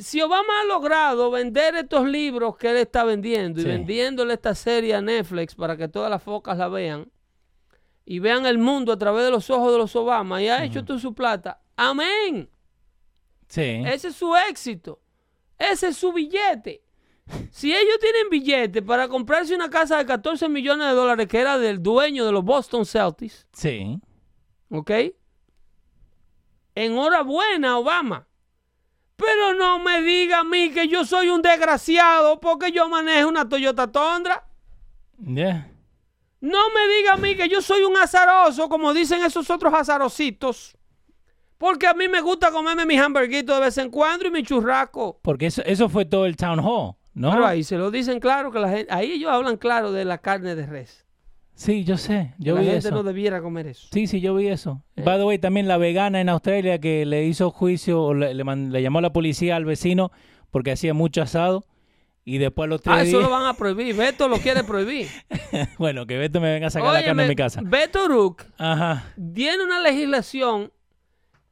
Si Obama ha logrado vender estos libros que él está vendiendo y vendiéndole esta serie a Netflix para que todas las focas la vean y vean el mundo a través de los ojos de los Obama y ha hecho toda su plata, amén. Sí. Ese es su éxito. Ese es su billete. Si ellos tienen billete para comprarse una casa de 14 millones de dólares que era del dueño de los Boston Celtics, Sí. ¿ok? Enhorabuena, Obama. Pero no me diga a mí que yo soy un desgraciado porque yo manejo una Toyota Tundra. Ya. No me diga a mí que yo soy un azaroso, como dicen esos otros azarositos. Porque a mí me gusta comerme mis hamburguitos de vez en cuando y mi churrasco. Porque eso, eso fue todo el town hall, ¿no? Pero ahí se lo dicen claro que la gente, ahí ellos hablan claro de la carne de res. Sí, yo sé. Yo la vi gente eso. no debiera comer eso. Sí, sí, yo vi eso. Eh. By the way, también la vegana en Australia que le hizo juicio, o le, le man- le llamó a la policía al vecino porque hacía mucho asado y después los tres Ah, eso días... lo van a prohibir. Beto lo quiere prohibir. <laughs> bueno, que Beto me venga a sacar la carne de mi casa. Beto Ajá, tiene una legislación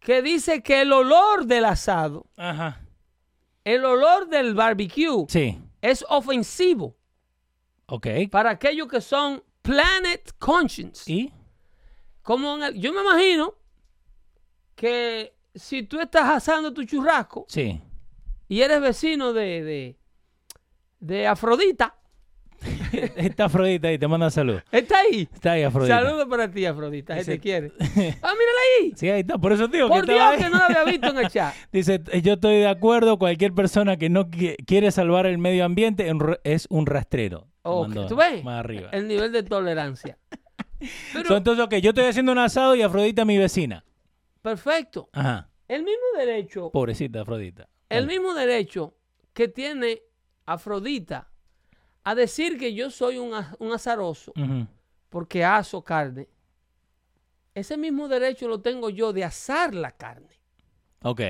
que dice que el olor del asado, ajá. el olor del barbecue, Sí, es ofensivo ok. para aquellos que son planet conscious. ¿Y? Como en el- yo me imagino que si tú estás asando tu churrasco Sí. y eres vecino de, de, de Afrodita, <laughs> Está Afrodita ahí, te manda salud. está ahí. Está ahí Afrodita. Saludos para ti, Afrodita, Dice- te quiere. <laughs> Ah, mírala ahí. Sí, ahí está. Por eso digo Por que Dios que no la había visto en el chat. <laughs> Dice, yo estoy de acuerdo, cualquier persona que no qui- quiere salvar el medio ambiente es un rastrero. Ok, Mandó ¿Tú ves? Más arriba. El nivel de tolerancia. Pero, So, entonces, ok, yo estoy haciendo un asado y Afrodita mi vecina. perfecto. Ajá. El mismo derecho, Pobrecita Afrodita. el mismo derecho que tiene Afrodita a decir que yo soy un, un azaroso porque aso carne. Ese mismo derecho lo tengo yo de asar la carne. Ok.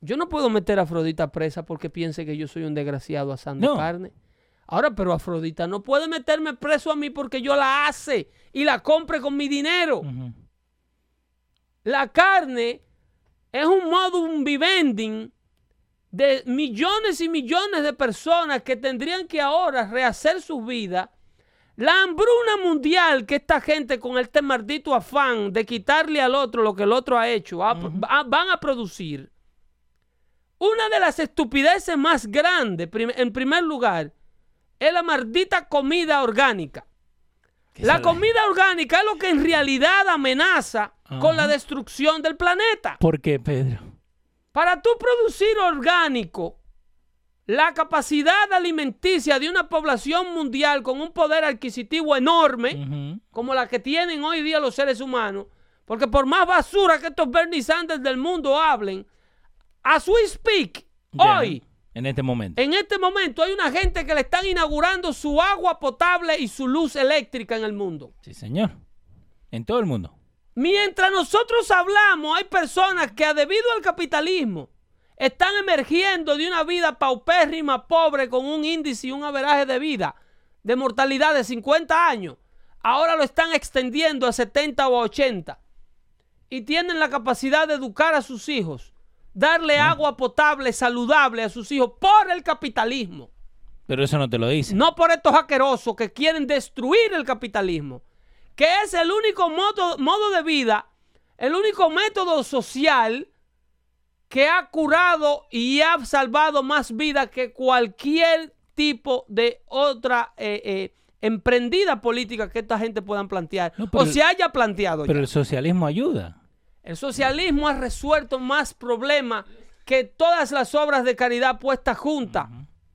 Yo no puedo meter a Afrodita presa porque piense que yo soy un desgraciado asando No. carne. Ahora, pero Afrodita no puede meterme preso a mí porque yo la hace y la compre con mi dinero. La carne es un modus vivendi de millones y millones de personas que tendrían que ahora rehacer sus vidas. La hambruna mundial que esta gente con este maldito afán de quitarle al otro lo que el otro ha hecho van a producir. Una de las estupideces más grandes, prim- en primer lugar, es la maldita comida orgánica. La comida orgánica es lo que en realidad amenaza con la destrucción del planeta. ¿Por qué, Pedro? Para tú producir orgánico, la capacidad alimenticia de una población mundial con un poder adquisitivo enorme, como la que tienen hoy día los seres humanos, porque por más basura que estos Bernie Sanders del mundo hablen, as we speak, hoy, En este momento. en este momento, hay una gente que le están inaugurando su agua potable y su luz eléctrica en el mundo. Sí, señor. En todo el mundo. Mientras nosotros hablamos, hay personas que debido al capitalismo están emergiendo de una vida paupérrima, pobre, con un índice y un averaje de vida de mortalidad de 50 años, ahora lo están extendiendo a 70 o 80. Y tienen la capacidad de educar a sus hijos, darle agua potable, saludable a sus hijos por el capitalismo. Pero eso no te lo dice. No por estos asquerosos que quieren destruir el capitalismo, que es el único modo, modo de vida, el único método social que ha curado y ha salvado más vidas que cualquier tipo de otra eh, eh, emprendida política que esta gente puedan plantear No, o se haya planteado Pero ya. el socialismo ayuda. El socialismo ha resuelto más problemas que todas las obras de caridad puestas juntas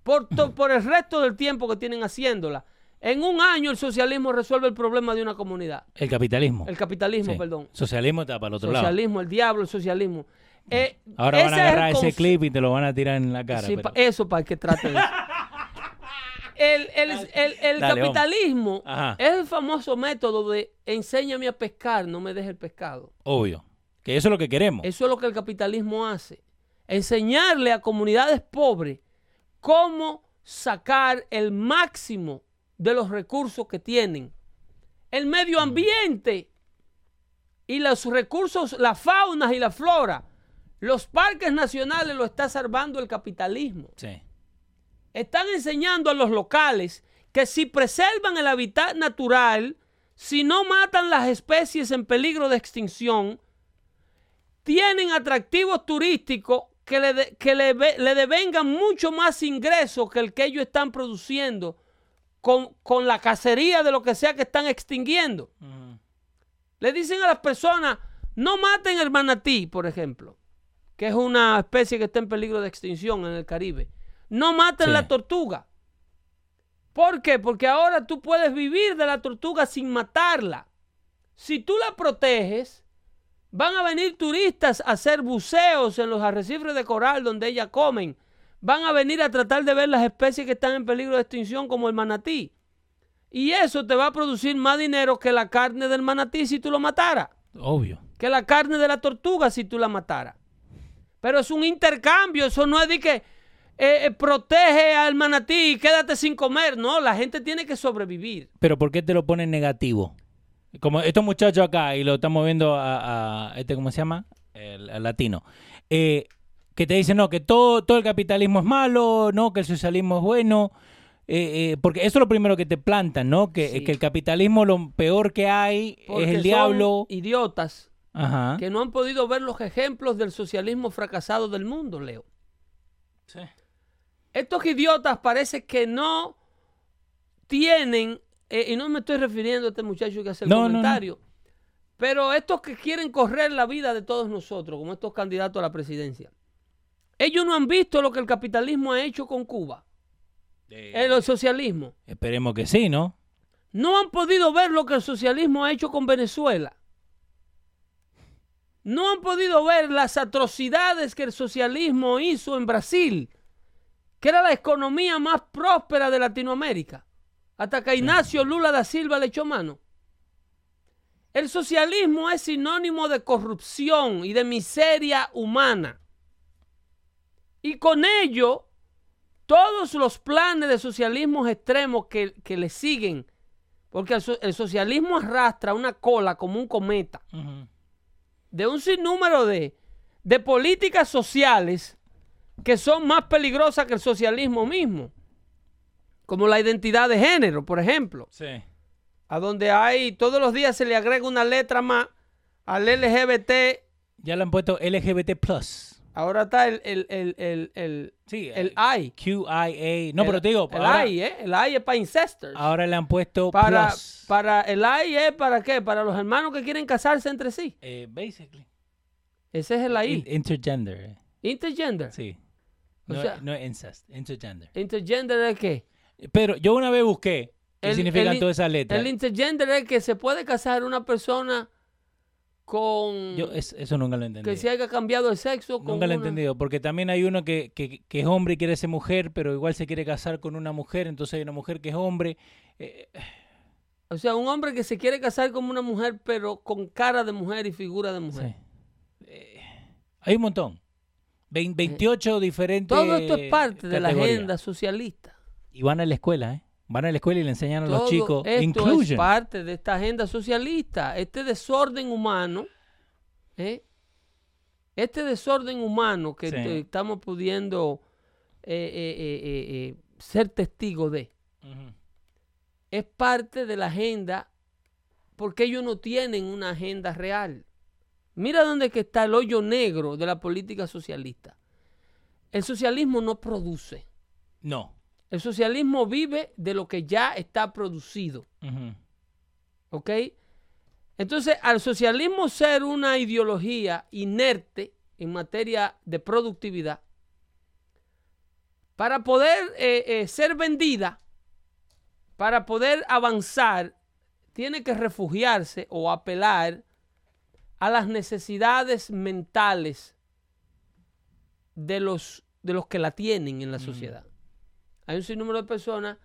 por, to- por el resto del tiempo que tienen haciéndola. En un año el socialismo resuelve el problema de una comunidad. El capitalismo. El capitalismo, Sí. perdón. Socialismo está para el otro lado. Socialismo, el diablo, el socialismo. Eh, Ahora van a es agarrar ese clip y te lo van a tirar en la cara. Sí, pero- pa- eso para que trate de eso. El, <laughs> el- el- el Dale, vamos. capitalismo es el famoso método de enséñame a pescar, no me dejes el pescado. Obvio. Que eso es lo que queremos. Eso es lo que el capitalismo hace. Enseñarle a comunidades pobres cómo sacar el máximo de los recursos que tienen. El medio ambiente y los recursos, la fauna y la flora. Los parques nacionales lo está salvando el capitalismo. Sí. Están enseñando a los locales que si preservan el hábitat natural, si no matan las especies en peligro de extinción, tienen atractivos turísticos que le, de- que le, le devengan mucho más ingresos que el que ellos están produciendo con, con la cacería de lo que sea que están extinguiendo. Le dicen a las personas, no maten el manatí, por ejemplo, que es una especie que está en peligro de extinción en el Caribe. No maten Sí. la tortuga. ¿Por qué? Porque ahora tú puedes vivir de la tortuga sin matarla. Si tú la proteges, van a venir turistas a hacer buceos en los arrecifes de coral donde ellas comen. Van a venir a tratar de ver las especies que están en peligro de extinción como el manatí. Y eso te va a producir más dinero que la carne del manatí si tú lo mataras Obvio. que la carne de la tortuga si tú la mataras. Pero es un intercambio, eso no es de que eh, eh, protege al manatí y quédate sin comer. No, la gente tiene que sobrevivir. Pero ¿por qué te lo ponen negativo? Como estos muchachos acá, y lo estamos viendo a, a este, ¿cómo se llama? El, al latino. Eh, que te dicen, no, que todo, todo el capitalismo es malo, no, que el socialismo es bueno. Eh, eh, porque eso es lo primero que te plantan, ¿no? Que, Sí. que el capitalismo lo peor que hay Porque es el son diablo. idiotas Ajá. que no han podido ver los ejemplos del socialismo fracasado del mundo, Leo. Sí. Estos idiotas parece que no tienen, eh, y no me estoy refiriendo a este muchacho que hace el No, no, no. comentario, pero estos que quieren correr la vida de todos nosotros, como estos candidatos a la presidencia, ellos no han visto lo que el capitalismo ha hecho con Cuba, el socialismo. Esperemos que sí, ¿no? No han podido ver lo que el socialismo ha hecho con Venezuela. No han podido ver las atrocidades que el socialismo hizo en Brasil, que era la economía más próspera de Latinoamérica, hasta que Ignacio Lula da Silva le echó mano. El socialismo es sinónimo de corrupción y de miseria humana. Y con ello, todos los planes de socialismos extremos que, que le siguen, porque el, so- el socialismo arrastra una cola como un cometa de un sinnúmero de, de políticas sociales que son más peligrosas que el socialismo mismo, como la identidad de género, por ejemplo, Sí. a donde hay todos los días se le agrega una letra más al LGBT, Ya le han puesto LGBT+. Ahora está el, el, el, el, el, Sí, el eh, I. QIA. No, El- pero te digo, el ahora, I, ¿eh? El I es para incestors. ahora le han puesto para, plus. para el I es para qué? Para los hermanos que quieren casarse entre sí. Eh, basically. Ese es el I. In- intergender. eh. Intergender. Sí. O No, sea- no es incest, intergender. Intergender es qué? Pero yo una vez busqué qué El- significan el todas esas letras. El intergender es que se puede casar una persona con Yo es- eso nunca lo entendí. que se haya cambiado de sexo con Nunca lo he una- entendido, porque también hay uno que, que- que es hombre y quiere ser mujer, pero igual se quiere casar con una mujer, entonces hay una mujer que es hombre. Eh, O sea, un hombre que se quiere casar como una mujer, pero con cara de mujer y figura de mujer. sí. Eh, hay un montón. Vein- 28 diferentes Todo esto es parte de la agenda socialista. Y van a la escuela, ¿eh? Van a la escuela y le enseñan a los chicos esto es inclusion. parte de esta agenda socialista. Este desorden humano, ¿eh? este desorden humano que Sí. estamos pudiendo eh, eh, ser testigos de, es parte de la agenda porque ellos no tienen una agenda real. Mira dónde que está el hoyo negro de la política socialista. El socialismo no produce. No. El socialismo vive de lo que ya está producido. ¿Ok? Entonces, al socialismo ser una ideología inerte en materia de productividad, para poder eh, eh, ser vendida, para poder avanzar, tiene que refugiarse o apelar a las necesidades mentales de los, de los que la tienen en la sociedad. Hay un sinnúmero de personas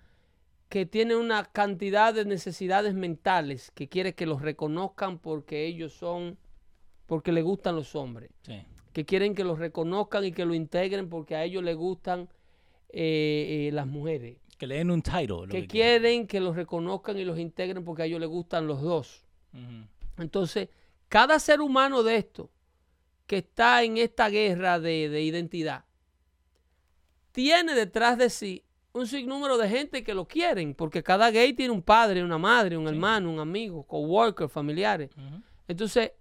que tienen una cantidad de necesidades mentales que quiere que los reconozcan porque ellos son, porque les gustan los hombres, Sí. que quieren que los reconozcan y que lo integren porque a ellos les gustan eh, eh, las mujeres, Que le den un title. que que quieren que los reconozcan y los integren porque a ellos les gustan los dos. Entonces, cada ser humano de esto que está en esta guerra de, de identidad tiene detrás de sí un sinnúmero de gente que lo quieren, porque cada gay tiene un padre, una madre, un hermano, un amigo, coworker, familiares. Entonces,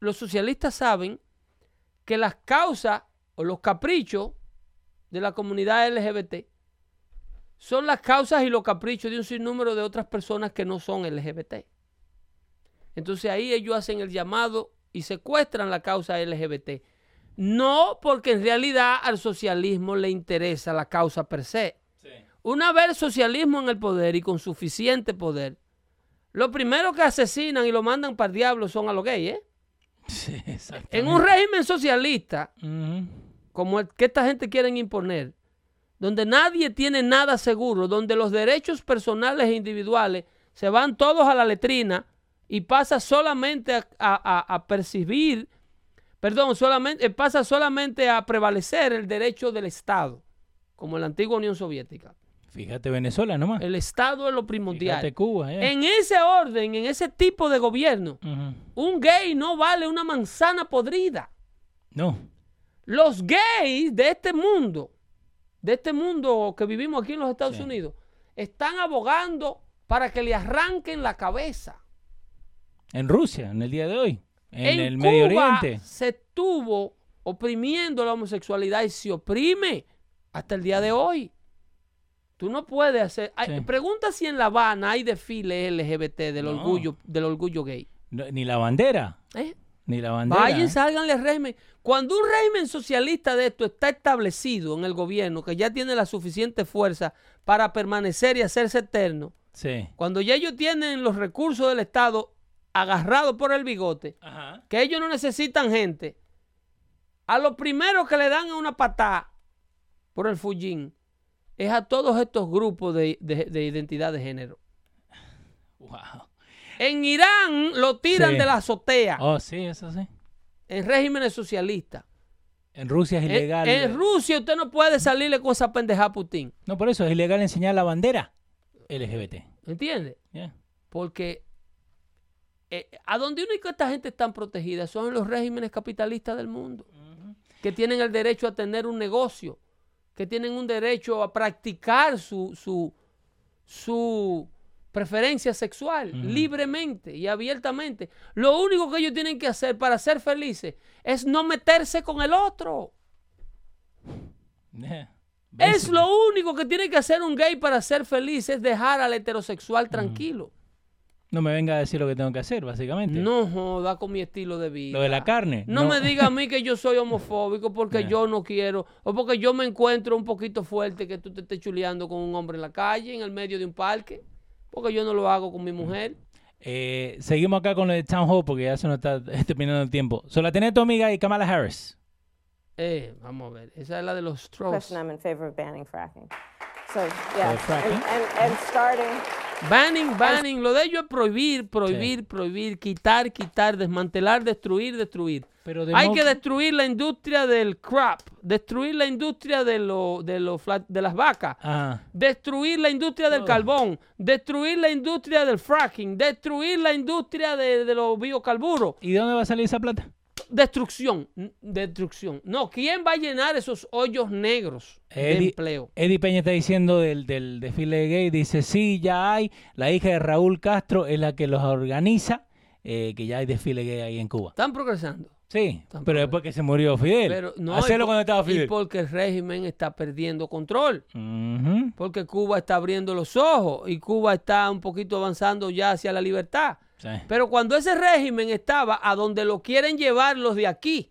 los socialistas saben que las causas o los caprichos de la comunidad LGBT son las causas y los caprichos de un sinnúmero de otras personas que no son LGBT. Entonces ahí ellos hacen el llamado y secuestran la causa LGBT. No porque en realidad al socialismo le interesa la causa per se. Una vez el socialismo en el poder y con suficiente poder, lo primero que asesinan y lo mandan para el diablo son a los gays. ¿eh? Sí. En un régimen socialista, como el que esta gente quieren imponer, donde nadie tiene nada seguro, donde los derechos personales e individuales se van todos a la letrina y pasa solamente a, a- a- a percibir, perdón, solamente, eh, pasa solamente a prevalecer el derecho del Estado, como en la antigua Unión Soviética. Fíjate Venezuela nomás. El Estado es lo primordial. Fíjate Cuba. eh. En ese orden, en ese tipo de gobierno, un gay no vale una manzana podrida. No. Los gays de este mundo, de este mundo que vivimos aquí en los Estados Sí. Unidos, están abogando para que le arranquen la cabeza. En Rusia, en el día de hoy. En, En el Cuba Medio Oriente. se estuvo oprimiendo la homosexualidad y se oprime hasta el día de hoy. Tú no puedes hacer. ay, Sí. Pregunta si en La Habana hay desfiles LGBT del No. orgullo, del orgullo gay. No, ni la bandera. ¿Eh? Ni la bandera. Vayan, eh. sálganle al régimen. Cuando un régimen socialista de esto está establecido en el gobierno, que ya tiene la suficiente fuerza para permanecer y hacerse eterno, Sí. cuando ya ellos tienen los recursos del Estado agarrados por el bigote, Ajá. que ellos no necesitan gente, a lo primero que le dan es una patada por el Fujin es a todos estos grupos de, de- de identidad de género. Wow. En Irán lo tiran Sí. de la azotea, Oh, sí, eso sí. en regímenes socialistas. En Rusia es En, ilegal. en Rusia usted no puede salirle con esa pendeja a Putin. no, por eso es ilegal enseñar la bandera LGBT. ¿Entiende? Yeah. Porque eh, a donde único esta gente está protegida son los regímenes capitalistas del mundo, que tienen el derecho a tener un negocio, que tienen un derecho a practicar su, su, su preferencia sexual libremente y abiertamente. Lo único que ellos tienen que hacer para ser felices es no meterse con el otro. Yeah. Es lo único que tiene que hacer un gay para ser feliz, es dejar al heterosexual tranquilo. No me venga a decir lo que tengo que hacer, básicamente. No joda con mi estilo de vida. Lo de la carne. No, me diga a mí que yo soy homofóbico porque yo no quiero, o porque yo me encuentro un poquito fuerte que tú te estés chuleando con un hombre en la calle, en el medio de un parque, porque yo no lo hago con mi mujer. Eh, seguimos acá con lo de Town Hall porque ya se nos está <laughs> terminando el tiempo. Solo la tenés tu amiga y Kamala Harris. Eh, vamos a ver, esa es la de los. Question, I'm in favor of banning fracking. So, yeah, fracking? and, and, and starting, Banning, banning. Lo de ellos es prohibir, prohibir, prohibir, quitar, quitar, desmantelar, destruir, destruir. Pero Hay que destruir la industria del crop, destruir la industria de, lo, de, lo fla- de las vacas, Ajá. destruir la industria del carbón, destruir la industria del fracking, destruir la industria de, de los biocarburos. ¿Y de dónde va a salir esa plata? Destrucción, destrucción. No, ¿quién va a llenar esos hoyos negros de Eddie, empleo? Eddie Peña está diciendo del, del desfile gay, dice, sí, ya hay, la hija de Raúl Castro es la que los organiza, eh, que ya hay desfile gay ahí en Cuba. Están progresando. Sí, pero después que se murió Fidel. Pero no, Hacelo y por- cuando estaba Y Fidel. porque el régimen está perdiendo control. Porque Cuba está abriendo los ojos y Cuba está un poquito avanzando ya hacia la libertad. Sí, Pero cuando ese régimen estaba a donde lo quieren llevar los de aquí,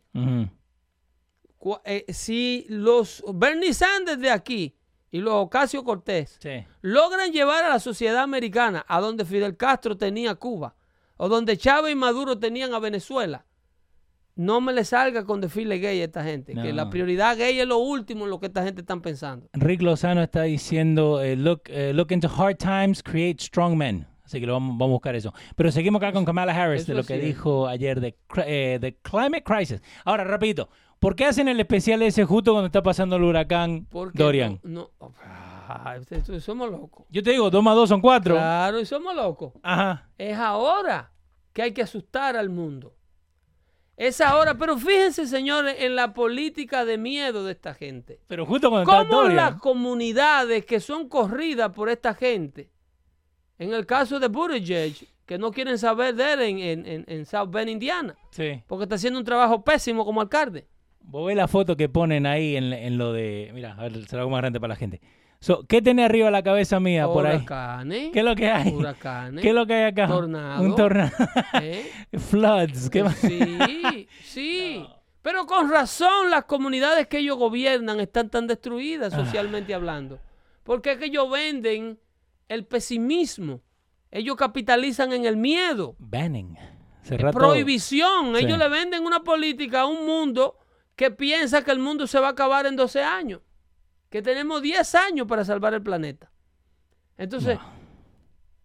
eh, si los Bernie Sanders de aquí y los Ocasio Cortés Sí. logran llevar a la sociedad americana a donde Fidel Castro tenía Cuba o donde Chávez y Maduro tenían a Venezuela, no me le salga con desfile gay a esta gente. Que la prioridad gay es lo último en lo que esta gente está pensando. Rick Lozano está diciendo, eh, look, eh, look into hard times, create strong men. Así que lo vamos, vamos a buscar eso. Pero seguimos acá con Kamala Harris, Eso de lo que dijo ayer de, eh, de Climate Crisis. Ahora, rapidito, ¿por qué hacen el especial ese justo cuando está pasando el huracán Porque Dorian? No, no- ah, esto- somos locos. Yo te digo, dos más dos son cuatro. Claro, y somos locos. Ajá. Es ahora que hay que asustar al mundo. Es ahora, pero fíjense, señores, en la política de miedo de esta gente. Pero justo cuando está ¿Cómo Dorian. las comunidades que son corridas por esta gente, en el caso de Buttigieg, que no quieren saber de él en, en- en- en South Bend, Indiana, Sí. porque está haciendo un trabajo pésimo como alcalde. Vos ves la foto que ponen ahí en, en lo de... Mira, a ver, se lo hago más grande para la gente. So, ¿Qué tiene arriba la cabeza mía por ahí? ¿Qué es lo que hay? Huracanes. ¿Qué es lo que hay acá? Tornado. Un tornado. ¿eh? <laughs> Floods. ¿Qué más? Sí, sí. <laughs> Pero con razón las comunidades que ellos gobiernan están tan destruidas Ah. socialmente hablando. Porque es que ellos venden el pesimismo. Ellos capitalizan en el miedo. Banning. Cerrar todo. Prohibición. Sí. Ellos le venden una política a un mundo que piensa que el mundo se va a acabar en 12 años. Que tenemos 10 años para salvar el planeta. Entonces,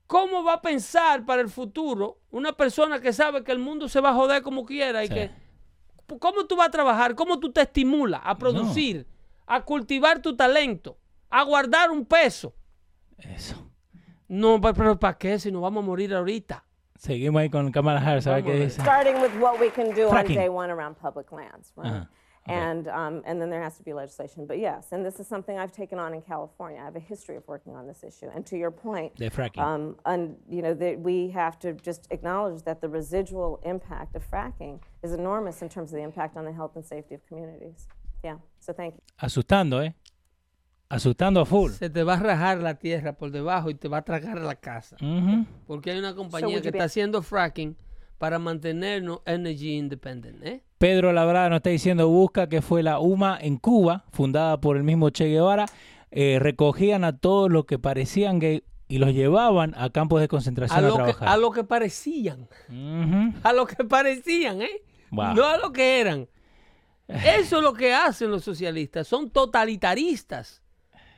¿cómo va a pensar para el futuro una persona que sabe que el mundo se va a joder como quiera y Sí. que ¿Cómo tú vas a trabajar? ¿Cómo tú te estimulas a producir, a cultivar tu talento, a guardar un peso? Eso. No, pero ¿para qué? Si nos vamos a morir ahorita. Seguimos ahí con Kamala Harris, a ver Vamos qué dice. starting with what we can do Fracking. on day one around public lands, right? Okay. And, um, and then there has to be legislation. But yes, and this is something I've taken on in California. I have a history of working on this issue. And to your point, De fracking. um, and, you know, that we have to just acknowledge that the residual impact of fracking is enormous in terms of the impact on the health and safety of communities. Yeah, so thank you. Asustando, ¿eh? Asustando a full. Se te va a rajar la tierra por debajo y te va a tragar la casa. Porque hay una compañía que está haciendo fracking para mantenernos energy independent. ¿eh? Pedro Labrada nos está diciendo, busca que fue la UMA en Cuba, fundada por el mismo Che Guevara, eh, recogían a todos los que parecían gay y los llevaban a campos de A concentración a, lo, que, trabajar. a lo que parecían. A lo que parecían, ¿eh? Wow. No a lo que eran. Eso es lo que hacen los socialistas. Son totalitaristas.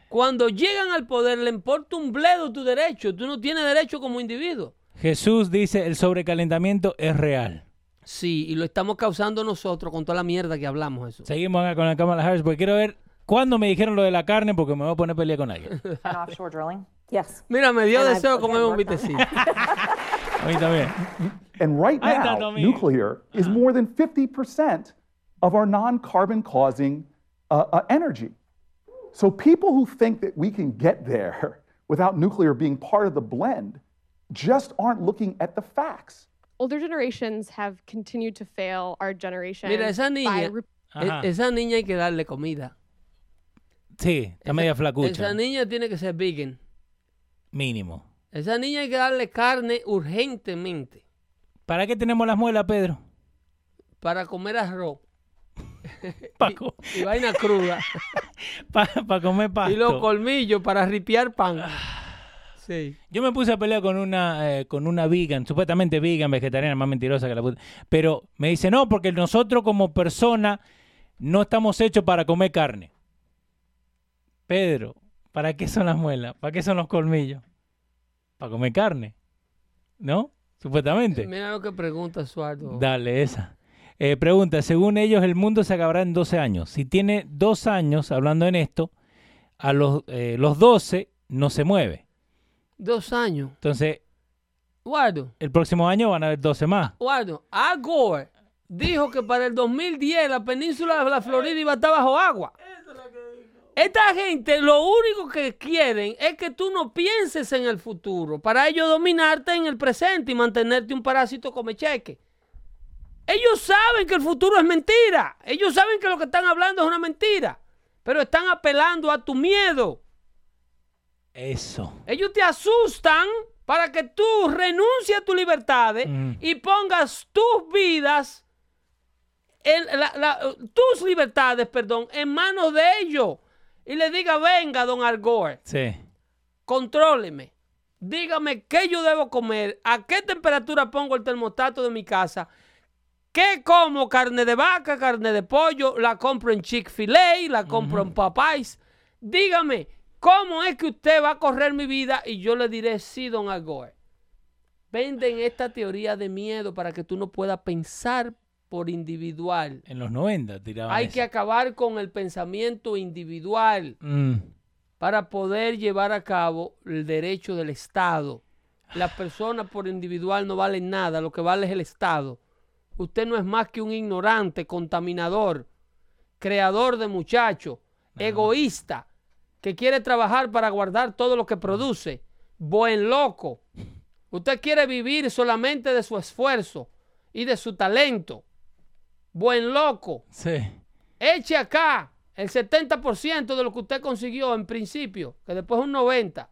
Cuando llegan al poder le importa un bledo tu derecho. Tú no tienes derecho como individuo. Jesús dice, el sobrecalentamiento es real. Sí, y lo estamos causando nosotros con toda la mierda que hablamos eso. Seguimos acá con la Kamala Harris porque quiero ver cuándo me dijeron lo de la carne porque me voy a poner a pelear con alguien. <laughs> Offshore drilling? Yes. Mira, me dio And I've- deseo again, comer un vitecito. <laughs> A mí también. And right now, nuclear is more than 50% of our non carbon causing uh, uh, energy. So people who think that we can get there <laughs> without nuclear being part of the blend just aren't looking at the facts. older generations have continued to fail our generation Mira, esa niña, re- Ajá. e- esa niña hay que darle comida. Sí, está media flacucha. Esa niña tiene que ser vegan. Mínimo. Esa niña hay que darle carne urgentemente ¿Para qué tenemos las muelas, Pedro? para comer arroz <laughs> Para y vaina cruda. <laughs> comer pasto. y los colmillos para ripiar pan. Sí. Yo me puse a pelear con una, eh, con una vegan, supuestamente vegan, vegetariana, más mentirosa que la puta. Pero me dice, no, porque nosotros como persona no estamos hechos para comer carne. Pedro, ¿para qué son las muelas? ¿Para qué son los colmillos? para comer carne. ¿No? Supuestamente. Mira lo que pregunta Suardo. Dale, esa. Eh, pregunta, según ellos, el mundo se acabará en 12 años. Si tiene dos años hablando en esto, a los, eh, los 12 no se mueve. Dos años. Entonces, Guardo, el próximo año van a haber 12 más. Guardo, Al Gore dijo que para el 2010 la península de la Florida iba a estar bajo agua. Esta gente lo único que quieren es que tú no pienses en el futuro, para ellos dominarte en el presente y mantenerte un parásito come cheque. Ellos saben que el futuro es mentira. Ellos saben que lo que están hablando es una mentira. Pero están apelando a tu miedo. Eso. Ellos te asustan para que tú renuncies a tus libertades Mm. y pongas tus vidas, en la- la- tus libertades, perdón, en manos de ellos. Y le diga, venga, don Algor, Sí. contróleme. Dígame qué yo debo comer, a qué temperatura pongo el termostato de mi casa, qué como, carne de vaca, carne de pollo, la compro en Chick-fil-A, la compro en Popeyes. Dígame, ¿cómo es que usted va a correr mi vida? Y yo le diré, sí, don Algor. Venden esta teoría de miedo para que tú no puedas pensar por individual. En los 90 tiraban Hay eso. que acabar con el pensamiento individual Mm. para poder llevar a cabo el derecho del Estado. Las personas por individual no valen nada, lo que vale es el Estado. Usted no es más que un ignorante, contaminador, creador de muchachos, egoísta, que quiere trabajar para guardar todo lo que produce. Buen loco. Usted quiere vivir solamente de su esfuerzo y de su talento. Buen loco. Sí. Eche acá el 70% de lo que usted consiguió en principio, que después un 90%.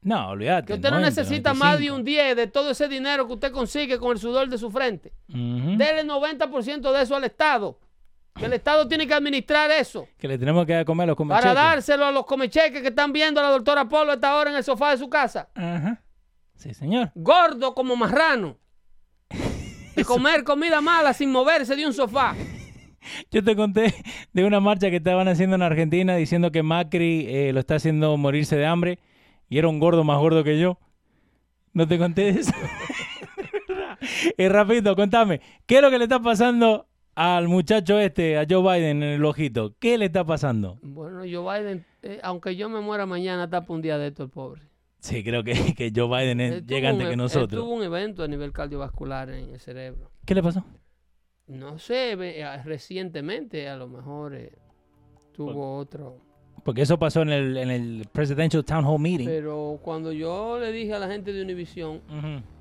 No, olvídate. Que usted no 90, necesita más de 95. un 10 de todo ese dinero que usted consigue con el sudor de su frente. Ujú. Dele 90% de eso al Estado. Que el Estado tiene que administrar eso. Que le tenemos que dar comer a los Para comecheques. dárselo a los comecheques que están viendo a la doctora Polo esta hora en el sofá de su casa. Ajá. Sí, señor. Gordo como marrano. De comer comida mala sin moverse de un sofá. <laughs> Yo te conté de una marcha que estaban haciendo en Argentina diciendo que Macri eh, lo está haciendo morirse de hambre y era un gordo más gordo que yo. ¿No te conté eso? <laughs> y rapidito, contame, ¿qué es lo que le está pasando al muchacho este, a Joe Biden en el ojito? ¿Qué le está pasando? Bueno, Joe Biden, eh, aunque yo me muera mañana, tapa un día de esto el pobre. Sí, creo que, que Joe Biden es- llega antes e- que él nosotros. tuvo un evento a nivel cardiovascular en el cerebro. ¿Qué le pasó? No sé, recientemente a lo mejor eh, tuvo otro. Porque eso pasó en el, en el Presidential Town Hall Meeting. Pero cuando yo le dije a la gente de Univision,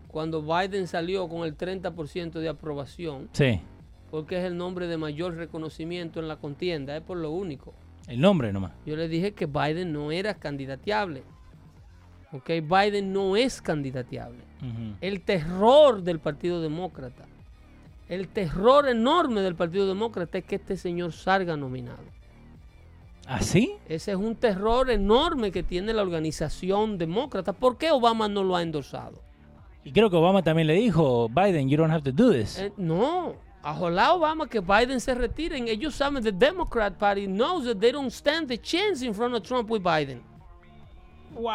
cuando Biden salió con el 30% de aprobación, Sí, porque es el nombre de mayor reconocimiento en la contienda, es por lo único. el nombre nomás. Yo le dije que Biden no era candidateable. Ok, Biden no es candidateable. El terror del Partido Demócrata, el terror enorme del Partido Demócrata es que este señor salga nominado. ¿Ah, sí? Ese es un terror enorme que tiene la organización demócrata. ¿Por qué Obama no lo ha endorsado? Y creo que Obama también le dijo, Biden, you don't have to do this. Eh, no, ojalá Obama que Biden se retiren. Ellos saben, the Democrat Party knows that they don't stand the chance in front of Trump with Biden. Wow.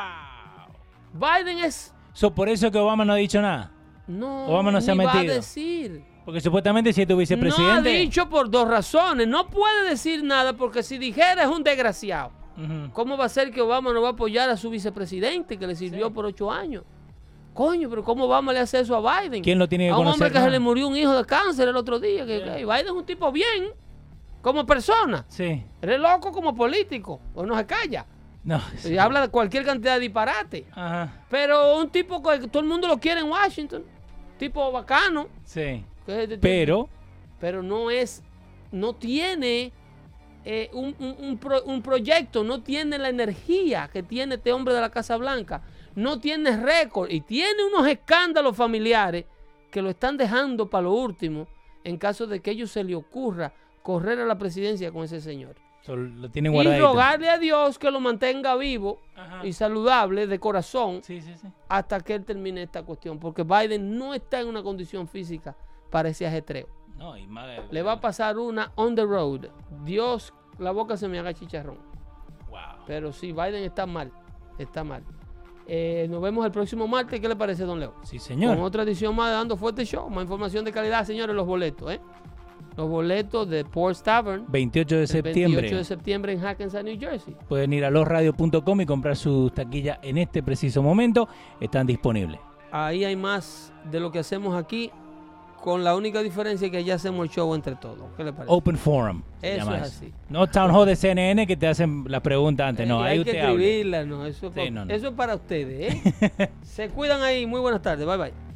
Biden es... So, por eso que Obama no ha dicho nada. No, Obama no se ha ni va a metido. decir. Porque supuestamente si es tu No ha dicho por dos razones. No puede decir nada porque si dijera es un desgraciado. ¿Cómo va a ser que Obama no va a apoyar a su vicepresidente que le sirvió por ocho años? Coño, pero ¿cómo Obama le hace eso a Biden? ¿Quién lo tiene que A un hombre que se le murió un hijo de cáncer el otro día. Que, que Biden es un tipo bien, como persona. Sí. Eres loco como político, o no se calla. No. Y habla de cualquier cantidad de disparate. Ajá. Pero un tipo que todo el mundo lo quiere en Washington. Tipo bacano. Sí. Pero... pero no es, no tiene eh, un, un- un pro- un proyecto, no tiene la energía que tiene este hombre de la Casa Blanca, no tiene récord y tiene unos escándalos familiares que lo están dejando para lo último en caso de que a ellos se le ocurra correr a la presidencia con ese señor. so, lo tiene Y rogarle a Dios que lo mantenga vivo y saludable de corazón Sí, sí, sí. hasta que él termine esta cuestión, porque Biden no está en una condición física para ese ajetreo. No, y más... Le va a pasar una on the road. Dios, la boca se me haga chicharrón. Wow. Pero sí, Biden está mal. Está mal. Eh, nos vemos el próximo martes. ¿Qué le parece, don Leo? Sí, señor. Con otra edición más Dando Fuerte Show. Más información de calidad, señores, los boletos, ¿eh? Los boletos de Ports Tavern. 28 de septiembre. 28 de septiembre en Hackensack, New Jersey. Pueden ir a losradio.com y comprar sus taquillas en este preciso momento. Están disponibles. Ahí hay más de lo que hacemos aquí, con la única diferencia que allá hacemos el show entre todos. ¿Qué le parece? Open Forum. Eso llama es así. No Town Hall de CNN que te hacen la pregunta antes. No, Y ahí hay que usted habla. escribirla, no, eso, es Sí, pa- no, no. eso es para ustedes, ¿eh? <laughs> Se cuidan ahí. Muy buenas tardes. Bye bye.